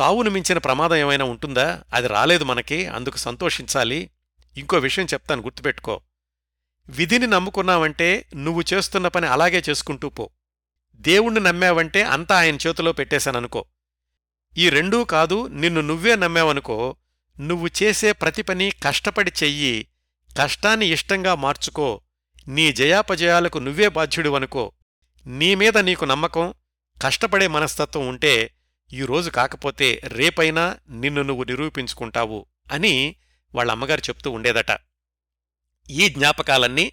చావును మించిన ప్రమాదం ఏమైనా ఉంటుందా? అది రాలేదు మనకి అందుకు సంతోషించాలి. ఇంకో విషయం చెప్తాను గుర్తుపెట్టుకో. విధిని నమ్ముకున్నావంటే నువ్వు చేస్తున్న పని అలాగే చేసుకుంటూ పో. దేవుణ్ణి నమ్మావంటే అంతా ఆయన చేతిలో పెట్టేశాననుకో. ఈ రెండూ కాదు నిన్ను నువ్వే నమ్మావనుకో. నువ్వు చేసే ప్రతి పని కష్టపడి చెయ్యి. కష్టాన్ని ఇష్టంగా మార్చుకో. నీ జయాపజయాలకు నువ్వే బాధ్యుడివనుకో. నీమీద నీకు నమ్మకం కష్టపడే మనస్తత్వం ఉంటే ఈరోజు కాకపోతే రేపైనా నిన్ను నువ్వు నిరూపించుకుంటావు అని వాళ్ళ అమ్మగారు చెప్తూ ఉండేదట. ఈ జ్ఞాపకాలన్నీ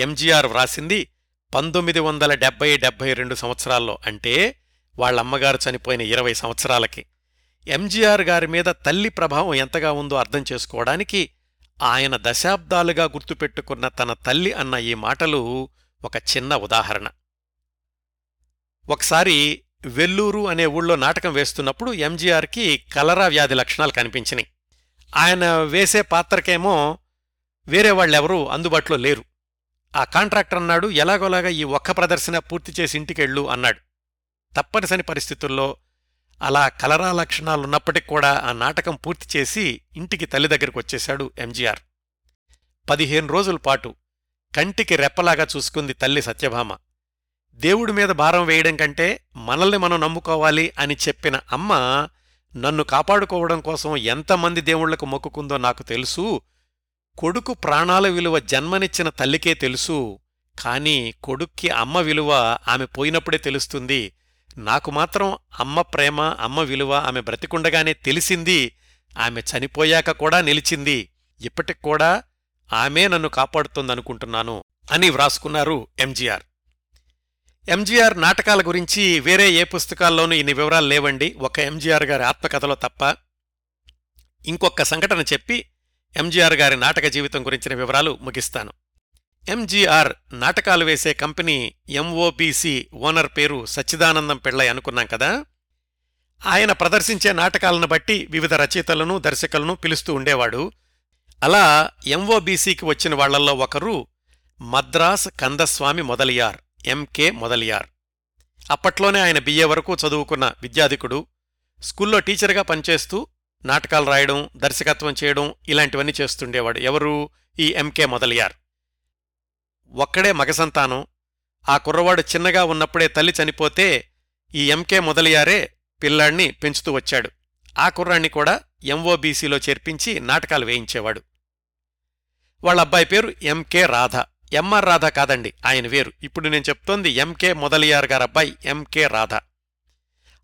ఎంజీఆర్ వ్రాసింది పంతొమ్మిది వందల డెబ్బై డెబ్బై రెండు సంవత్సరాల్లో అంటే వాళ్ళమ్మగారు చనిపోయిన ఇరవై సంవత్సరాలకి. ఎంజీఆర్ గారి మీద తల్లి ప్రభావం ఎంతగా ఉందో అర్థం చేసుకోవడానికి ఆయన దశాబ్దాలుగా గుర్తుపెట్టుకున్న తన తల్లి అన్న ఈ మాటలు ఒక చిన్న ఉదాహరణ. ఒకసారి వెల్లూరు అనే ఊళ్ళో నాటకం వేస్తున్నప్పుడు ఎంజీఆర్కి కలరా వ్యాధి లక్షణాలు కనిపించినాయి. ఆయన వేసే పాత్రకేమో వేరే వాళ్ళెవరూ అందుబాటులో లేరు. ఆ కాంట్రాక్టర్ అన్నాడు ఎలాగోలాగా ఈ ఒక్క ప్రదర్శన పూర్తి చేసి ఇంటికెళ్ళు అన్నాడు. తప్పనిసరి పరిస్థితుల్లో అలా కలరా లక్షణాలున్నప్పటికి కూడా ఆ నాటకం పూర్తి చేసి ఇంటికి తల్లి దగ్గరికి వచ్చేశాడు ఎంజీఆర్. పదిహేను రోజుల పాటు కంటికి రెప్పలాగా చూసుకుంది తల్లి సత్యభామ. దేవుడి మీద భారం వేయడం కంటే మనల్ని మనం నమ్ముకోవాలి అని చెప్పిన అమ్మ నన్ను కాపాడుకోవడం కోసం ఎంతమంది దేవుళ్ళకు మొక్కుకుందో నాకు తెలుసు కొడుకు ప్రాణాల విలువ జన్మనిచ్చిన తల్లికే తెలుసు కాని కొడుక్కి అమ్మ విలువ ఆమె పోయినప్పుడే తెలుస్తుంది. నాకు మాత్రం అమ్మ ప్రేమ అమ్మ విలువ ఆమె బ్రతికుండగానే తెలిసింది ఆమె చనిపోయాక కూడా నిలిచింది. ఇప్పటికూడా ఆమె నన్ను కాపాడుతోందనుకుంటున్నాను అని వ్రాసుకున్నారు ఎంజీఆర్. ఎంజీఆర్ నాటకాల గురించి వేరే ఏ పుస్తకాల్లోనూ ఇన్ని వివరాలు లేవండి. ఒక ఎంజీఆర్ గారి ఆత్మకథలో తప్ప ఇంకొక సంఘటన చెప్పి ఎంజీఆర్ గారి నాటక జీవితం గురించిన వివరాలు ముగిస్తాను. ఎంజీఆర్ నాటకాలు వేసే కంపెనీ ఎంఓబీసీ ఓనర్ పేరు సచ్చిదానందం పిళ్ళయ్య అనుకున్నాం కదా? ఆయన ప్రదర్శించే నాటకాలను బట్టి వివిధ రచయితలను దర్శకులను పిలుస్తూ ఉండేవాడు. అలా ఎంఓబీసీకి వచ్చిన వాళ్ళల్లో ఒకరు మద్రాస్ కందస్వామి మొదలియార్ ఎంకే మొదలియార్. అప్పట్లోనే ఆయన బిఏ వరకు చదువుకున్న విద్యాధికుడు. స్కూల్లో టీచర్గా పనిచేస్తూ నాటకాలు రాయడం దర్శకత్వం చేయడం ఇలాంటివన్నీ చేస్తుండేవాడు. ఎవరు? ఈ ఎంకే మొదలియార్. ఒక్కడే మగసంతానం ఆ కుర్రవాడు చిన్నగా ఉన్నప్పుడే తల్లి చనిపోతే ఈ ఎంకే మొదలియారే పిల్లాణ్ణి పెంచుతూ వచ్చాడు. ఆ కుర్రాణ్ణి కూడా ఎంఓబీసీలో చేర్పించి నాటకాలు వేయించేవాడు. వాళ్ళ అబ్బాయి పేరు ఎంకే రాధ. ఎంఆర్ రాధ కాదండి ఆయన వేరు. ఇప్పుడు నేను చెప్తోంది ఎంకే మొదలియార్ గారు అబ్బాయి ఎంకే రాధ.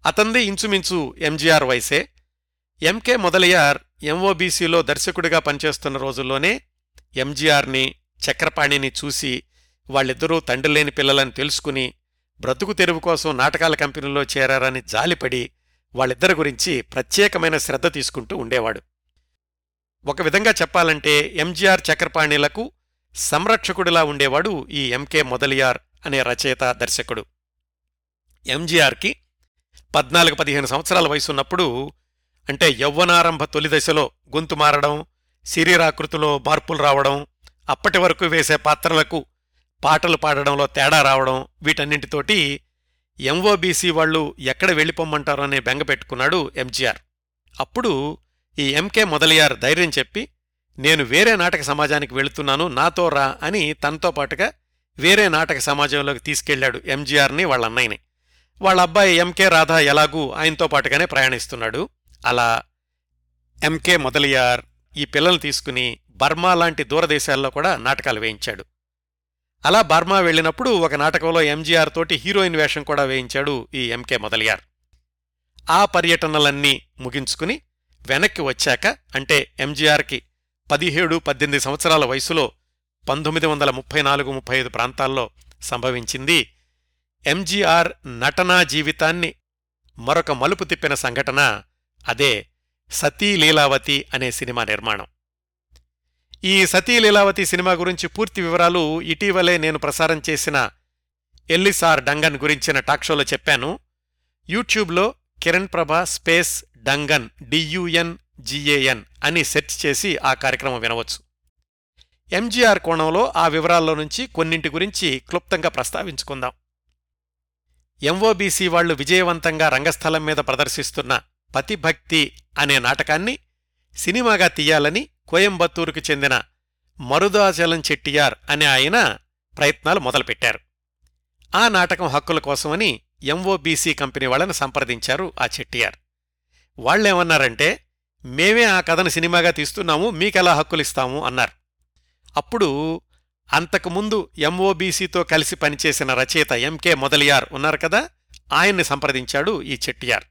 అతంది ఇంచుమించు ఎంజీఆర్ వయసే. ఎంకే మొదలియార్ ఎంఓబీసీలో దర్శకుడిగా పనిచేస్తున్న రోజుల్లోనే ఎంజీఆర్ని చక్రపాణిని చూసి వాళ్ళిద్దరూ తండ్రి లేని పిల్లలని తెలుసుకుని బ్రతుకు తెరువు కోసం నాటకాల కంపెనీలో చేరారని జాలిపడి వాళ్ళిద్దరి గురించి ప్రత్యేకమైన శ్రద్ధ తీసుకుంటూ ఉండేవాడు. ఒక విధంగా చెప్పాలంటే ఎంజీఆర్ చక్రపాణిలకు సంరక్షకుడిలా ఉండేవాడు ఈ ఎంకే మొదలియార్ అనే రచయిత దర్శకుడు. ఎంజీఆర్కి పద్నాలుగు పదిహేను సంవత్సరాల వయసున్నప్పుడు అంటే యౌవనారంభ తొలి దశలో గొంతు మారడం శరీరాకృతిలో మార్పులు రావడం అప్పటి వరకు వేసే పాత్రలకు పాటలు పాడడంలో తేడా రావడం వీటన్నింటితోటి ఎంఓబీసీ వాళ్ళు ఎక్కడ వెళ్ళిపోమ్మంటారో అనే బెంగ పెట్టుకున్నాడు ఎంజీఆర్ అప్పుడు ఈ ఎంకే మొదలియార్ ధైర్యం చెప్పి నేను వేరే నాటక సమాజానికి వెళుతున్నాను నాతో రా అని తనతో పాటుగా వేరే నాటక సమాజంలోకి తీసుకెళ్ళాడు ఎంజీఆర్ని వాళ్ళ అన్నయ్యని. వాళ్ళ అబ్బాయి ఎంకే రాధా ఎలాగూ ఆయనతో పాటుగానే ప్రయాణిస్తున్నాడు. అలా ఎంకే మొదలియార్ ఈ పిల్లల్ని తీసుకుని బర్మా లాంటి దూరదేశాల్లో కూడా నాటకాలు వేయించాడు. అలా బర్మా వెళ్ళినప్పుడు ఒక నాటకంలో ఎంజీఆర్ తోటి హీరోయిన్ వేషం కూడా వేయించాడు ఈ ఎంకే మొదలియార్. ఆ పర్యటనలన్నీ ముగించుకుని వెనక్కి వచ్చాక అంటే ఎంజీఆర్కి పదిహేడు పద్దెనిమిది సంవత్సరాల వయసులో పంతొమ్మిది వందల ముప్పై నాలుగు ముప్పై ఐదు ప్రాంతాల్లో సంభవించింది ఎంజీఆర్ నటనా జీవితాన్ని మరొక మలుపు తిప్పిన సంఘటన అదే సతీ లీలావతి అనే సినిమా నిర్మాణం. ఈ సతీ లీలావతి సినిమా గురించి పూర్తి వివరాలు ఇటీవలే నేను ప్రసారం చేసిన ఎల్లిసార్ డంగన్ గురించిన టాక్ షోలో చెప్పాను. యూట్యూబ్లో Kiran Prabha space dungan D U N G A N అని సెర్చ్ చేసి ఆ కార్యక్రమం వినవచ్చు. ఎంజీఆర్ కోణంలో ఆ వివరాల్లో నుంచి కొన్నింటి గురించి క్లుప్తంగా ప్రస్తావించుకుందాం. ఎంఓబీసీ వాళ్ళు విజయవంతంగా రంగస్థలం మీద ప్రదర్శిస్తున్న పతిభక్తి అనే నాటకాన్ని సినిమాగా తీయాలని కోయంబత్తూరుకు చెందిన మరుదాచలం చెట్టియార్ అనే ఆయన ప్రయత్నాలు మొదలుపెట్టారు. ఆ నాటకం హక్కుల కోసమని ఎంఓబీసీ కంపెనీ వాళ్ళని సంప్రదించారు ఆ చెట్టియార్. వాళ్ళేమన్నారంటే మేమే ఆ కథను సినిమాగా తీస్తున్నాము మీకెలా హక్కులిస్తాము? అన్నారు. అప్పుడు అంతకుముందు ఎంఓబీసీతో కలిసి పనిచేసిన రచయిత ఎంకే మొదలియార్ ఉన్నారు కదా ఆయన్ని సంప్రదించాడు ఈ చెట్టియార్.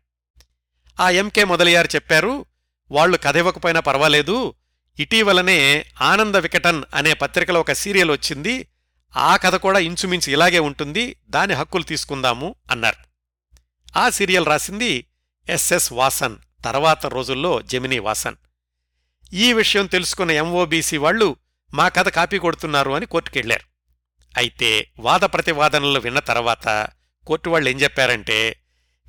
ఆ ఎంకే మొదలియార్ చెప్పారు వాళ్ళు కథ ఇవ్వకపోయినా పర్వాలేదు ఇటీవలనే ఆనంద వికటన్ అనే పత్రికలో ఒక సీరియల్ వచ్చింది. ఆ కథ కూడా ఇంచుమించు ఇలాగే ఉంటుంది. దాని హక్కులు తీసుకుందాము అన్నారు. ఆ సీరియల్ రాసింది ఎస్ఎస్ వాసన్ తర్వాత రోజుల్లో జెమినీ వాసన్. ఈ విషయం తెలుసుకున్న ఎంఓబీసీ వాళ్ళు మా కథ కాపీ కొడుతున్నారు అని కోర్టుకెళ్ళారు అయితే వాద ప్రతివాదనలు విన్న తర్వాత కోర్టు వాళ్ళు ఏం చెప్పారంటే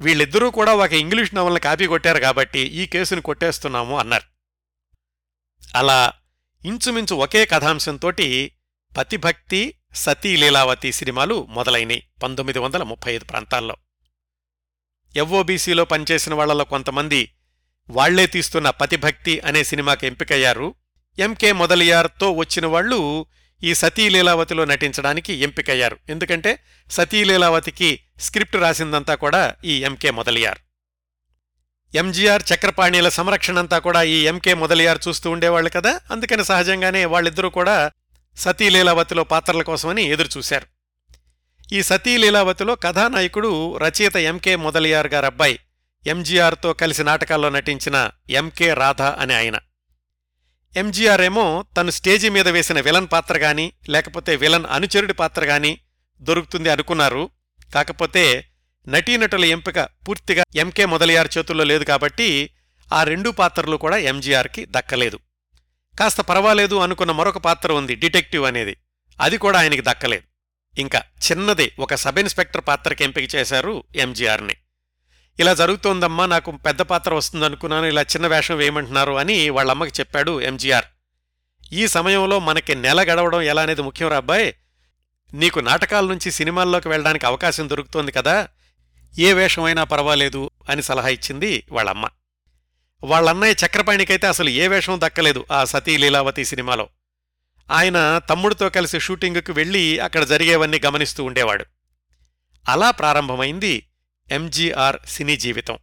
వీళ్ళిద్దరూ కూడా ఒక ఇంగ్లీష్ నవల్ని కాపీ కొట్టారు కాబట్టి ఈ కేసుని కొట్టేస్తున్నాము అన్నారు. అలా ఇంచుమించు ఒకే కథాంశంతోటి పతిభక్తి సతీ లీలావతి సినిమాలు మొదలైనయి పంతొమ్మిది వందల ముప్పై ఐదు ప్రాంతాల్లో. ఎవ్ఓబీసీలో పనిచేసిన వాళ్ళలో కొంతమంది వాళ్ళే తీస్తున్న పతిభక్తి అనే సినిమాకి ఎంపికయ్యారు. ఎంకే మొదలియార్తో వచ్చిన వాళ్ళు ఈ సతీలీలావతిలో నటించడానికి ఎంపికయ్యారు. ఎందుకంటే సతీలీలావతికి స్క్రిప్ట్ రాసిందంతా కూడా ఈ ఎంకే మొదలియార్. ఎంజీఆర్ చక్రపాణిల సంరక్షణంతా కూడా ఈ ఎంకే మొదలియార్ చూస్తూ ఉండేవాళ్ళు కదా? అందుకని సహజంగానే వాళ్ళిద్దరూ కూడా సతీలీలావతిలో పాత్రల కోసమని ఎదురుచూశారు. ఈ సతీలీలావతిలో కథానాయకుడు రచయిత ఎంకే మొదలియార్ గారు అబ్బాయి ఎంజీఆర్తో కలిసి నాటకాల్లో నటించిన ఎంకే రాధ అనే ఆయన. ఎంజీఆర్ ఏమో తను స్టేజి మీద వేసిన విలన్ పాత్ర గాని లేకపోతే విలన్ అనుచరుడి పాత్ర గాని దొరుకుతుంది అనుకున్నారు. కాకపోతే నటీనటుల ఎంపిక పూర్తిగా ఎంకే మొదలియార్ చేతుల్లో లేదు కాబట్టి ఆ రెండు పాత్రలు కూడా ఎంజీఆర్కి దక్కలేదు. కాస్త పర్వాలేదు అనుకున్న మరొక పాత్ర ఉంది డిటెక్టివ్ అనేది. అది కూడా ఆయనకి దక్కలేదు. ఇంకా చిన్నదే ఒక సబ్ ఇన్స్పెక్టర్ పాత్రకి ఎంపిక చేశారు ఎంజీఆర్ని. ఇలా జరుగుతోందమ్మా నాకు పెద్ద పాత్ర వస్తుంది అనుకున్నాను ఇలా చిన్న వేషం వేయమంటున్నారు అని వాళ్ళ అమ్మకి చెప్పాడు ఎంజీఆర్. ఈ సమయంలో మనకి నెల గడవడం ఎలా అనేది ముఖ్యం రాబ్బాయ్ అబ్బాయి. నీకు నాటకాల నుంచి సినిమాల్లోకి వెళ్ళడానికి అవకాశం దొరుకుతోంది కదా. ఏ వేషమైనా పర్వాలేదు అని సలహా ఇచ్చింది వాళ్ళమ్మ. వాళ్ళన్నయ్య చక్రపాణికైతే అసలు ఏ వేషం దక్కలేదు ఆ సతీ లీలావతి సినిమాలో. ఆయన తమ్ముడితో కలిసి షూటింగుకు వెళ్ళి అక్కడ జరిగేవన్నీ గమనిస్తూ ఉండేవాడు. అలా ప్రారంభమైంది ఎంజీఆర్ సినీ జీవితం.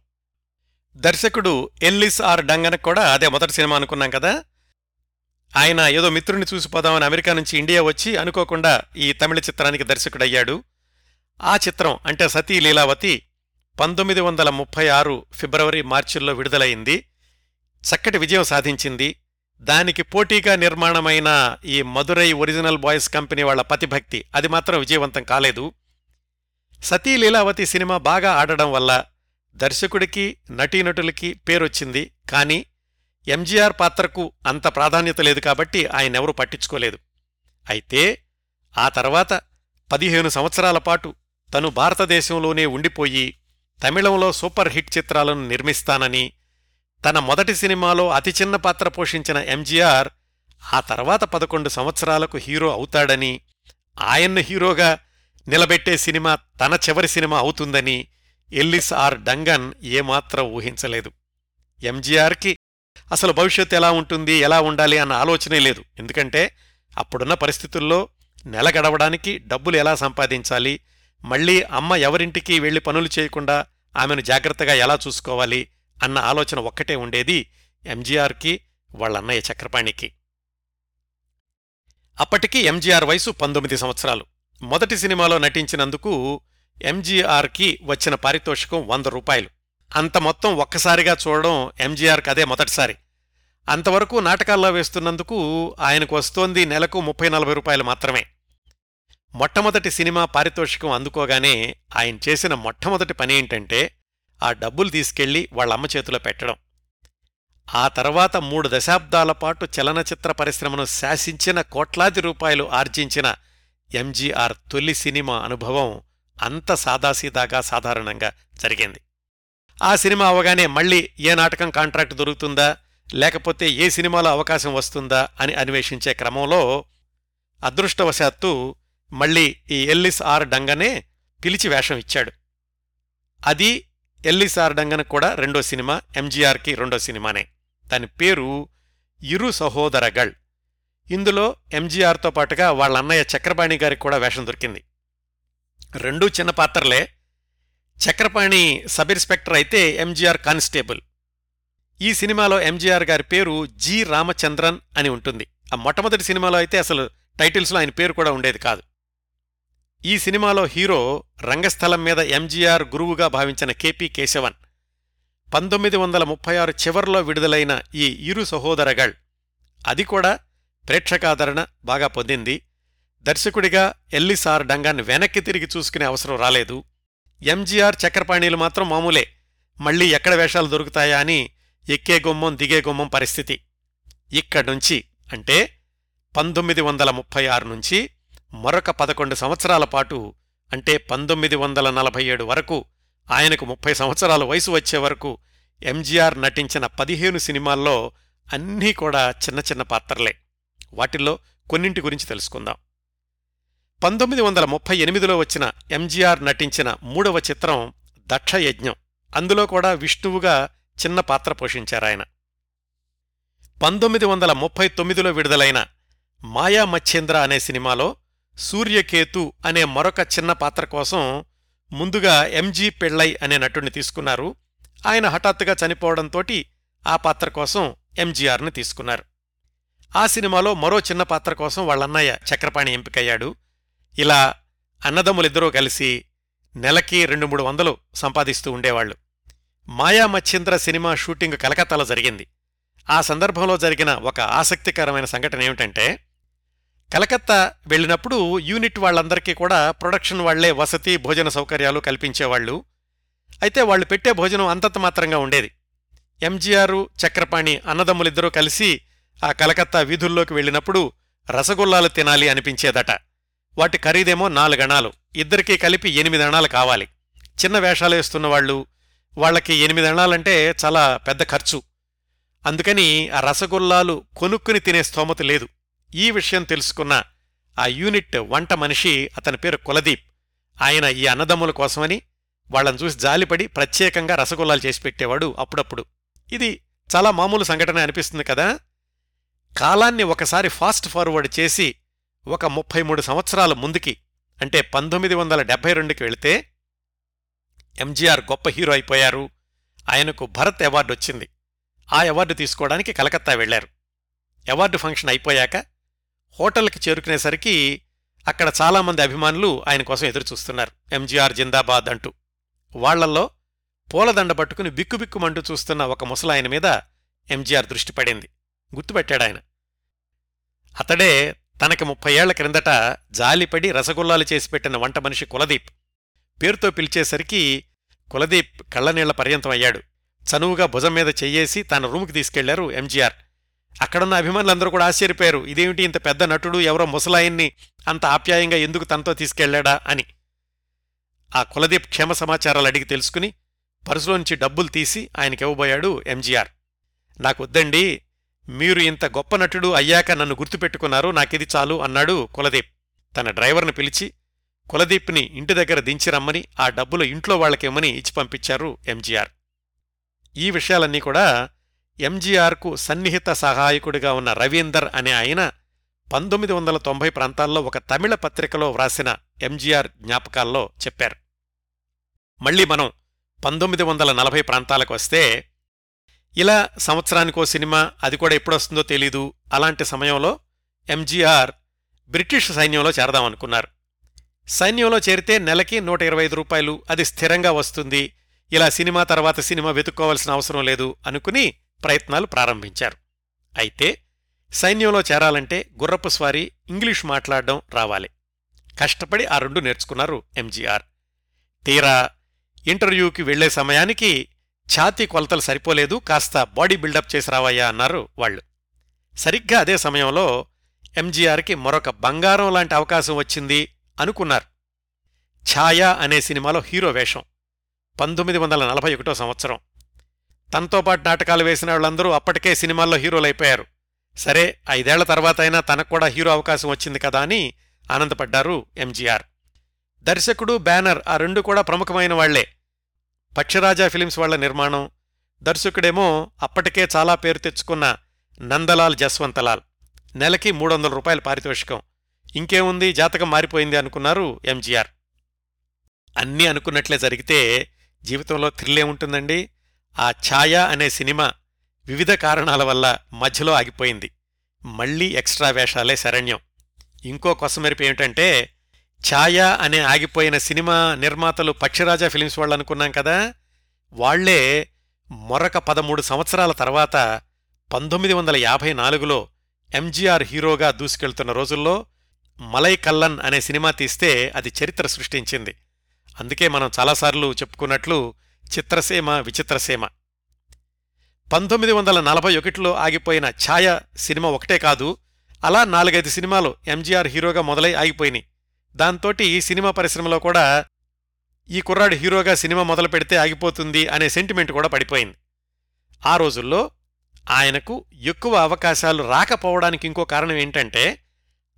దర్శకుడు ఎల్లిస్ ఆర్ డంగన్ కూడా అదే మొదటి సినిమా అనుకున్నాం కదా? ఆయన ఏదో మిత్రుని చూసిపోదామని అమెరికా నుంచి ఇండియా వచ్చి అనుకోకుండా ఈ తమిళ చిత్రానికి దర్శకుడయ్యాడు. ఆ చిత్రం అంటే సతీ లీలావతి పంతొమ్మిది వందల ముప్పై ఆరు ఫిబ్రవరి మార్చిల్లో విడుదలైంది. చక్కటి విజయం సాధించింది. దానికి పోటీగా నిర్మాణమైన ఈ మధురై ఒరిజినల్ బాయ్స్ కంపెనీ వాళ్ళ పతిభక్తి అది మాత్రం విజయవంతం కాలేదు. సతీ లీలావతి సినిమా బాగా ఆడడం వల్ల దర్శకుడికి నటీనటులకి పేరొచ్చింది. కానీ ఎంజీఆర్ పాత్రకు అంత ప్రాధాన్యత లేదు కాబట్టి ఆయనెవరూ పట్టించుకోలేదు. అయితే ఆ తర్వాత పదిహేను సంవత్సరాల పాటు తను భారతదేశంలోనే ఉండిపోయి తమిళంలో సూపర్ హిట్ చిత్రాలను నిర్మిస్తానని తన మొదటి సినిమాలో అతి చిన్న పాత్ర పోషించిన ఎంజీఆర్ ఆ తర్వాత పదకొండు సంవత్సరాలకు హీరో అవుతాడని ఆయన్ను హీరోగా నిలబెట్టే సినిమా తన చివరి సినిమా అవుతుందని ఎల్లిస్ ఆర్ డంగన్ ఏమాత్రం ఊహించలేదు. ఎంజీఆర్కి అసలు భవిష్యత్తు ఎలా ఉంటుంది ఎలా ఉండాలి అన్న ఆలోచనే లేదు. ఎందుకంటే అప్పుడున్న పరిస్థితుల్లో నెల గడవడానికి డబ్బులు ఎలా సంపాదించాలి మళ్ళీ అమ్మ ఎవరింటికి వెళ్ళి పనులు చేయకుండా ఆమెను జాగ్రత్తగా ఎలా చూసుకోవాలి అన్న ఆలోచన ఒక్కటే ఉండేది ఎంజీఆర్కి వాళ్ళన్నయ్య చక్రపాణికి. అప్పటికి ఎంజీఆర్ వయసు పంతొమ్మిది సంవత్సరాలు. మొదటి సినిమాలో నటించినందుకు ఎంజీఆర్కి వచ్చిన పారితోషికం వంద రూపాయలు. అంత మొత్తం ఒక్కసారిగా చూడడం ఎంజీఆర్కి అదే మొదటిసారి. అంతవరకు నాటకాల్లో వేస్తున్నందుకు ఆయనకు వస్తోంది నెలకు ముప్పై నలభై రూపాయలు మాత్రమే. మొట్టమొదటి సినిమా పారితోషికం అందుకోగానే ఆయన చేసిన మొట్టమొదటి పని ఏంటంటే ఆ డబ్బులు తీసుకెళ్ళి వాళ్ళమ్మ చేతిలో పెట్టడం. ఆ తర్వాత మూడు దశాబ్దాల పాటు చలనచిత్ర పరిశ్రమను శాసించిన కోట్లాది రూపాయలు ఆర్జించిన ఎంజీఆర్ తొలి సినిమా అనుభవం అంత సాదాసీదాగా సాధారణంగా జరిగింది. ఆ సినిమా అవగానే మళ్ళీ ఏ నాటకం కాంట్రాక్ట్ దొరుకుతుందా లేకపోతే ఏ సినిమాలో అవకాశం వస్తుందా అని అన్వేషించే క్రమంలో అదృష్టవశాత్తు మళ్ళీ ఈ ఎల్లిస్ ఆర్ డంగనే పిలిచి వేషం ఇచ్చాడు. అది ఎల్లిస్ ఆర్ డంగన్ కూడా రెండో సినిమా ఎంజీఆర్కి రెండో సినిమానే. దాని పేరు ఇరు సహోదరగళ్. ఇందులో ఎంజీఆర్తో పాటుగా వాళ్ళ అన్నయ్య చక్రపాణి గారికి కూడా వేషం దొరికింది. రెండూ చిన్న పాత్రలే. చక్రపాణి సబ్ ఇన్స్పెక్టర్ అయితే ఎంజీఆర్ కానిస్టేబుల్. ఈ సినిమాలో ఎంజీఆర్ గారి పేరు జి రామచంద్రన్ అని ఉంటుంది. ఆ మొట్టమొదటి సినిమాలో అయితే అసలు టైటిల్స్లో ఆయన పేరు కూడా ఉండేది కాదు. ఈ సినిమాలో హీరో రంగస్థలం మీద ఎంజీఆర్ గురువుగా భావించిన కెపి కేశవన్. పంతొమ్మిది వందల ముప్పై ఆరు చివర్లో విడుదలైన ఈ ఇరు సహోదరగళ్. అది కూడా ప్రేక్షకాదరణ బాగా పొందింది. దర్శకుడిగా ఎల్లిసార్ డంగాన్ని వెనక్కి తిరిగి చూసుకునే అవసరం రాలేదు. ఎంజీఆర్ చక్రపాణీలు మాత్రం మామూలే. మళ్ళీ ఎక్కడ వేషాలు దొరుకుతాయా అని ఎక్కే గుమ్మం దిగే గుమ్మం పరిస్థితి. ఇక్కడ్నుంచి అంటే పంతొమ్మిది వందల ముప్పై ఆరు నుంచి మరొక పదకొండు సంవత్సరాల పాటు అంటే పంతొమ్మిది వందల నలభై ఏడు వరకు ఆయనకు ముప్పై సంవత్సరాల వయసు వచ్చే వరకు ఎంజీఆర్ నటించిన పదిహేను సినిమాల్లో అన్నీ కూడా చిన్న చిన్న పాత్రలే. వాటిల్లో కొన్నింటి గురించి తెలుసుకుందాం. పంతొమ్మిది వందల ముప్పై ఎనిమిదిలో వచ్చిన ఎంజీఆర్ నటించిన మూడవ చిత్రం దక్షయజ్ఞం. అందులో కూడా విష్ణువుగా చిన్న పాత్ర పోషించారాయన. పంతొమ్మిది వందల ముప్పై తొమ్మిదిలో విడుదలైన మాయా మచ్చేంద్ర అనే సినిమాలో సూర్యకేతు అనే మరొక చిన్న పాత్ర కోసం ముందుగా ఎంజీ పెళ్ళై అనే నటుడిని తీసుకున్నారు. ఆయన హఠాత్తుగా చనిపోవడంతోటి ఆ పాత్ర కోసం ఎంజీఆర్ని తీసుకున్నారు. ఆ సినిమాలో మరో చిన్న పాత్ర కోసం వాళ్ళన్నయ్య చక్రపాణి ఎంపికయ్యాడు. ఇలా అన్నదమ్ములిద్దరూ కలిసి నెలకి రెండు మూడు వందలు సంపాదిస్తూ ఉండేవాళ్ళు మాయా మచ్చింద్ర సినిమా షూటింగ్ కలకత్తాలో జరిగింది. ఆ సందర్భంలో జరిగిన ఒక ఆసక్తికరమైన సంఘటన ఏమిటంటే కలకత్తా వెళ్ళినప్పుడు యూనిట్ వాళ్ళందరికీ కూడా ప్రొడక్షన్ వాళ్ళే వసతి భోజన సౌకర్యాలు కల్పించేవాళ్ళు అయితే వాళ్ళు పెట్టే భోజనం అంతంత మాత్రంగా ఉండేది. ఎంజీఆర్ చక్రపాణి అన్నదమ్ములిద్దరూ కలిసి ఆ కలకత్తా వీధుల్లోకి వెళ్ళినప్పుడు రసగుల్లాలు తినాలి అనిపించేదట. వాటి ఖరీదేమో నాలుగణాలు ఇద్దరికీ కలిపి ఎనిమిది అణాలు కావాలి. చిన్న వేషాలు వేస్తున్నవాళ్ళు వాళ్ళకి ఎనిమిదేళ్ళాలంటే చాలా పెద్ద ఖర్చు. అందుకని ఆ రసగుల్లాలు కొనుక్కుని తినే స్తోమత లేదు. ఈ విషయం తెలుసుకున్న ఆ యూనిట్ వంట మనిషి అతని పేరు కులదీప్. ఆయన ఈ అన్నదమ్ముల కోసమని వాళ్ళని చూసి జాలిపడి ప్రత్యేకంగా రసగుల్లాలు చేసి పెట్టేవాడు అప్పుడప్పుడు. ఇది చాలా మామూలు సంఘటన అనిపిస్తుంది కదా? కాలాన్ని ఒకసారి ఫాస్ట్ ఫార్వర్డ్ చేసి ఒక ముప్పై మూడు సంవత్సరాల ముందుకి అంటే పంతొమ్మిది వందల డెబ్బై రెండుకి వెళితే ఎంజీఆర్ గొప్ప హీరో అయిపోయారు. ఆయనకు భరత్ అవార్డు వచ్చింది. ఆ అవార్డు తీసుకోవడానికి కలకత్తా వెళ్ళారు అవార్డు ఫంక్షన్ అయిపోయాక హోటల్కి చేరుకునేసరికి అక్కడ చాలామంది అభిమానులు ఆయన కోసం ఎదురుచూస్తున్నారు. ఎంజీఆర్ జిందాబాద్ అంటూ. వాళ్ళల్లో పూలదండ పట్టుకుని బిక్కుబిక్కుమంటూ చూస్తున్న ఒక ముసలాయన మీద ఎంజీఆర్ దృష్టి పడింది. గుర్తుపెట్టాడాయన అతడే తనకి ముప్పై ఏళ్ళ క్రిందట జాలిపడి రసగుల్లాలు చేసి పెట్టిన వంట మనిషి కులదీప్. పేరుతో పిలిచేసరికి కులదీప్ కళ్ళనీళ్ళ పర్యంతం అయ్యాడు. చనువుగా భుజం మీద చెయ్యేసి తన రూముకి తీసుకెళ్ళారు ఎంజీఆర్. అక్కడున్న అభిమానులందరూ కూడా ఆశ్చర్యపోయారు. ఇదేమిటి ఇంత పెద్ద నటుడు? ఎవరో ముసలాయన్ని అంత ఆప్యాయంగా ఎందుకు తనతో తీసుకెళ్ళాడా అని. ఆ కులదీప్ క్షేమ సమాచారాలు అడిగి తెలుసుకుని పరుసులోంచి డబ్బులు తీసి ఆయనకివ్వబోయాడు ఎంజీఆర్. నాకు వద్దండి. మీరు ఇంత గొప్ప నటుడు అయ్యాక నన్ను గుర్తుపెట్టుకున్నారు. నాకిది చాలు అన్నాడు కులదీప్. తన డ్రైవర్ని పిలిచి కులదీప్ని ఇంటి దగ్గర దించి రమ్మని ఆ డబ్బులు ఇంట్లో వాళ్ళకిమ్మని ఇచ్చి పంపించారు ఎంజీఆర్. ఈ విషయాలన్నీ కూడా ఎంజీఆర్కు సన్నిహిత సహాయకుడిగా ఉన్న రవీందర్ అనే ఆయన పంతొమ్మిది వందల తొంభై ప్రాంతాల్లో ఒక తమిళ పత్రికలో వ్రాసిన ఎంజీఆర్ జ్ఞాపకాల్లో చెప్పారు. మళ్ళీ మనం పంతొమ్మిది వందల నలభై ప్రాంతాలకు వస్తే ఇలా సంవత్సరానికో సినిమా అది కూడా ఎప్పుడొస్తుందో తెలీదు అలాంటి సమయంలో ఎంజీఆర్ బ్రిటిష్ సైన్యంలో చేరదామనుకున్నారు. సైన్యంలో చేరితే నెలకి నూట ఇరవై ఐదు రూపాయలు అది స్థిరంగా వస్తుంది ఇలా సినిమా తర్వాత సినిమా వెతుక్కోవాల్సిన అవసరం లేదు అనుకుని ప్రయత్నాలు ప్రారంభించారు. అయితే సైన్యంలో చేరాలంటే గుర్రపు స్వారీ ఇంగ్లీష్ మాట్లాడడం రావాలి. కష్టపడి ఆ రెండు నేర్చుకున్నారు ఎంజీఆర్. తీరా ఇంటర్వ్యూకి వెళ్ళే సమయానికి ఛాతీ కొలతలు సరిపోలేదు కాస్త బాడీ బిల్డప్ చేసి రావయ్యా అన్నారు వాళ్ళు. సరిగ్గా అదే సమయంలో ఎంజీఆర్కి మరొక బంగారం లాంటి అవకాశం వచ్చింది అనుకున్నారు. ఛాయా అనే సినిమాలో హీరో వేషం. పంతొమ్మిది వందల నలభై ఒకటో సంవత్సరం. తనతో పాటు నాటకాలు వేసిన వాళ్ళందరూ అప్పటికే సినిమాల్లో హీరోలైపోయారు. సరే ఐదేళ్ళ తర్వాత అయినా తనకు కూడా హీరో అవకాశం వచ్చింది కదా అని ఆనందపడ్డారు ఎంజీఆర్. దర్శకుడు బ్యానర్ ఆ రెండు కూడా ప్రముఖమైన వాళ్ళే. పక్షిరాజా ఫిలిమ్స్ వాళ్ళ నిర్మాణం. దర్శకుడేమో అప్పటికే చాలా పేరు తెచ్చుకున్న నందలాల్ జస్వంతలాల్. నెలకి మూడు వందల రూపాయల పారితోషికం. ఇంకేముంది జాతకం మారిపోయింది అనుకున్నారు ఎంజీఆర్. అన్నీ అనుకున్నట్లే జరిగితే జీవితంలో థ్రిల్లే ఉంటుందండి ఆ ఛాయ అనే సినిమా వివిధ కారణాల వల్ల మధ్యలో ఆగిపోయింది. మళ్ళీ ఎక్స్ట్రా వేషాలే శరణ్యం. ఇంకో కొసమెరిపి ఏమిటంటే ఛాయ అనే ఆగిపోయిన సినిమా నిర్మాతలు పక్షిరాజా ఫిలిమ్స్ వాళ్ళు అనుకున్నాం కదా? వాళ్ళే మరొక పదమూడు సంవత్సరాల తర్వాత పంతొమ్మిది వందల యాభై నాలుగులో ఎంజీఆర్ హీరోగా దూసుకెళ్తున్న రోజుల్లో మలై కల్లన్ అనే సినిమా తీస్తే అది చరిత్ర సృష్టించింది. అందుకే మనం చాలాసార్లు చెప్పుకున్నట్లు చిత్రసీమ విచిత్రసీమ. పంతొమ్మిది వందల నలభై ఒకటిలో ఆగిపోయిన ఛాయ సినిమా ఒకటే కాదు అలా నాలుగైదు సినిమాలు ఎంజీఆర్ హీరోగా మొదలై ఆగిపోయినాయి. దాంతోటి సినిమా పరిశ్రమలో కూడా ఈ కుర్రాడు హీరోగా సినిమా మొదలు పెడితే ఆగిపోతుంది అనే సెంటిమెంట్ కూడా పడిపోయింది. ఆ రోజుల్లో ఆయనకు ఎక్కువ అవకాశాలు రాకపోవడానికి ఇంకో కారణం ఏంటంటే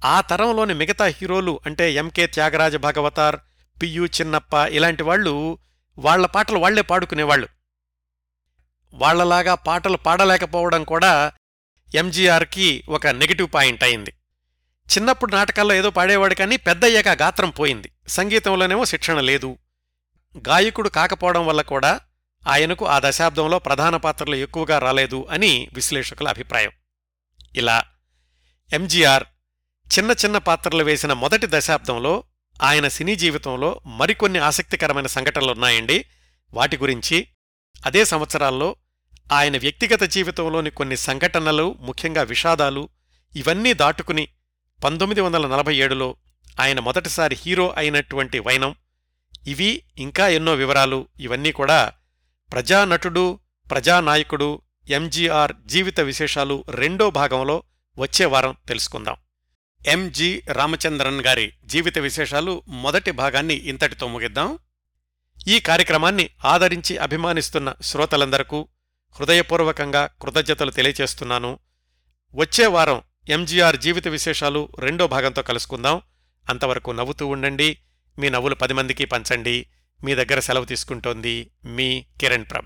ఆ తరంలోని మిగతా హీరోలు అంటే ఎంకే త్యాగరాజ భగవతార్ పియు చిన్నప్ప ఇలాంటి వాళ్ళు వాళ్ళ పాటలు వాళ్ళే పాడుకునేవాళ్ళు వాళ్ళలాగా పాటలు పాడలేకపోవడం కూడా ఎంజీఆర్కి ఒక నెగిటివ్ పాయింట్ అయింది. చిన్నప్పుడు నాటకాల్లో ఏదో పాడేవాడు కానీ పెద్దయ్యాక గాత్రం పోయింది. సంగీతంలోనేమో శిక్షణ లేదు. గాయకుడు కాకపోవడం వల్ల కూడా ఆయనకు ఆ దశాబ్దంలో ప్రధాన పాత్రలు ఎక్కువగా రాలేదు అని విశ్లేషకుల అభిప్రాయం. ఇలా ఎంజీఆర్ చిన్న చిన్న పాత్రలు వేసిన మొదటి దశాబ్దంలో ఆయన సినీ జీవితంలో మరికొన్ని ఆసక్తికరమైన సంఘటనలున్నాయండి. వాటి గురించి అదే సంవత్సరాల్లో ఆయన వ్యక్తిగత జీవితంలోని కొన్ని సంఘటనలు ముఖ్యంగా విషాదాలు ఇవన్నీ దాటుకుని పంతొమ్మిది వందల నలభై ఏడులో ఆయన మొదటిసారి హీరో అయినటువంటి వైనం ఇవి ఇంకా ఎన్నో వివరాలు. ఇవన్నీ కూడా ప్రజానటుడు ప్రజానాయకుడు ఎంజీఆర్ జీవిత విశేషాలు రెండో భాగంలో వచ్చే వారం తెలుసుకుందాం. ఎంజి రామచంద్రన్ గారి జీవిత విశేషాలు మొదటి భాగాన్ని ఇంతటితో ముగిద్దాం. ఈ కార్యక్రమాన్ని ఆదరించి అభిమానిస్తున్న శ్రోతలందరకు హృదయపూర్వకంగా కృతజ్ఞతలు తెలియచేస్తున్నాను. వచ్చే వారం ఎంజీఆర్ జీవిత విశేషాలు రెండో భాగంతో కలుసుకుందాం. అంతవరకు నవ్వుతూ ఉండండి. మీ నవ్వులు పది మందికి పంచండి. మీ దగ్గర సెలవు తీసుకుంటోంది మీ కిరణ్ ప్రభ.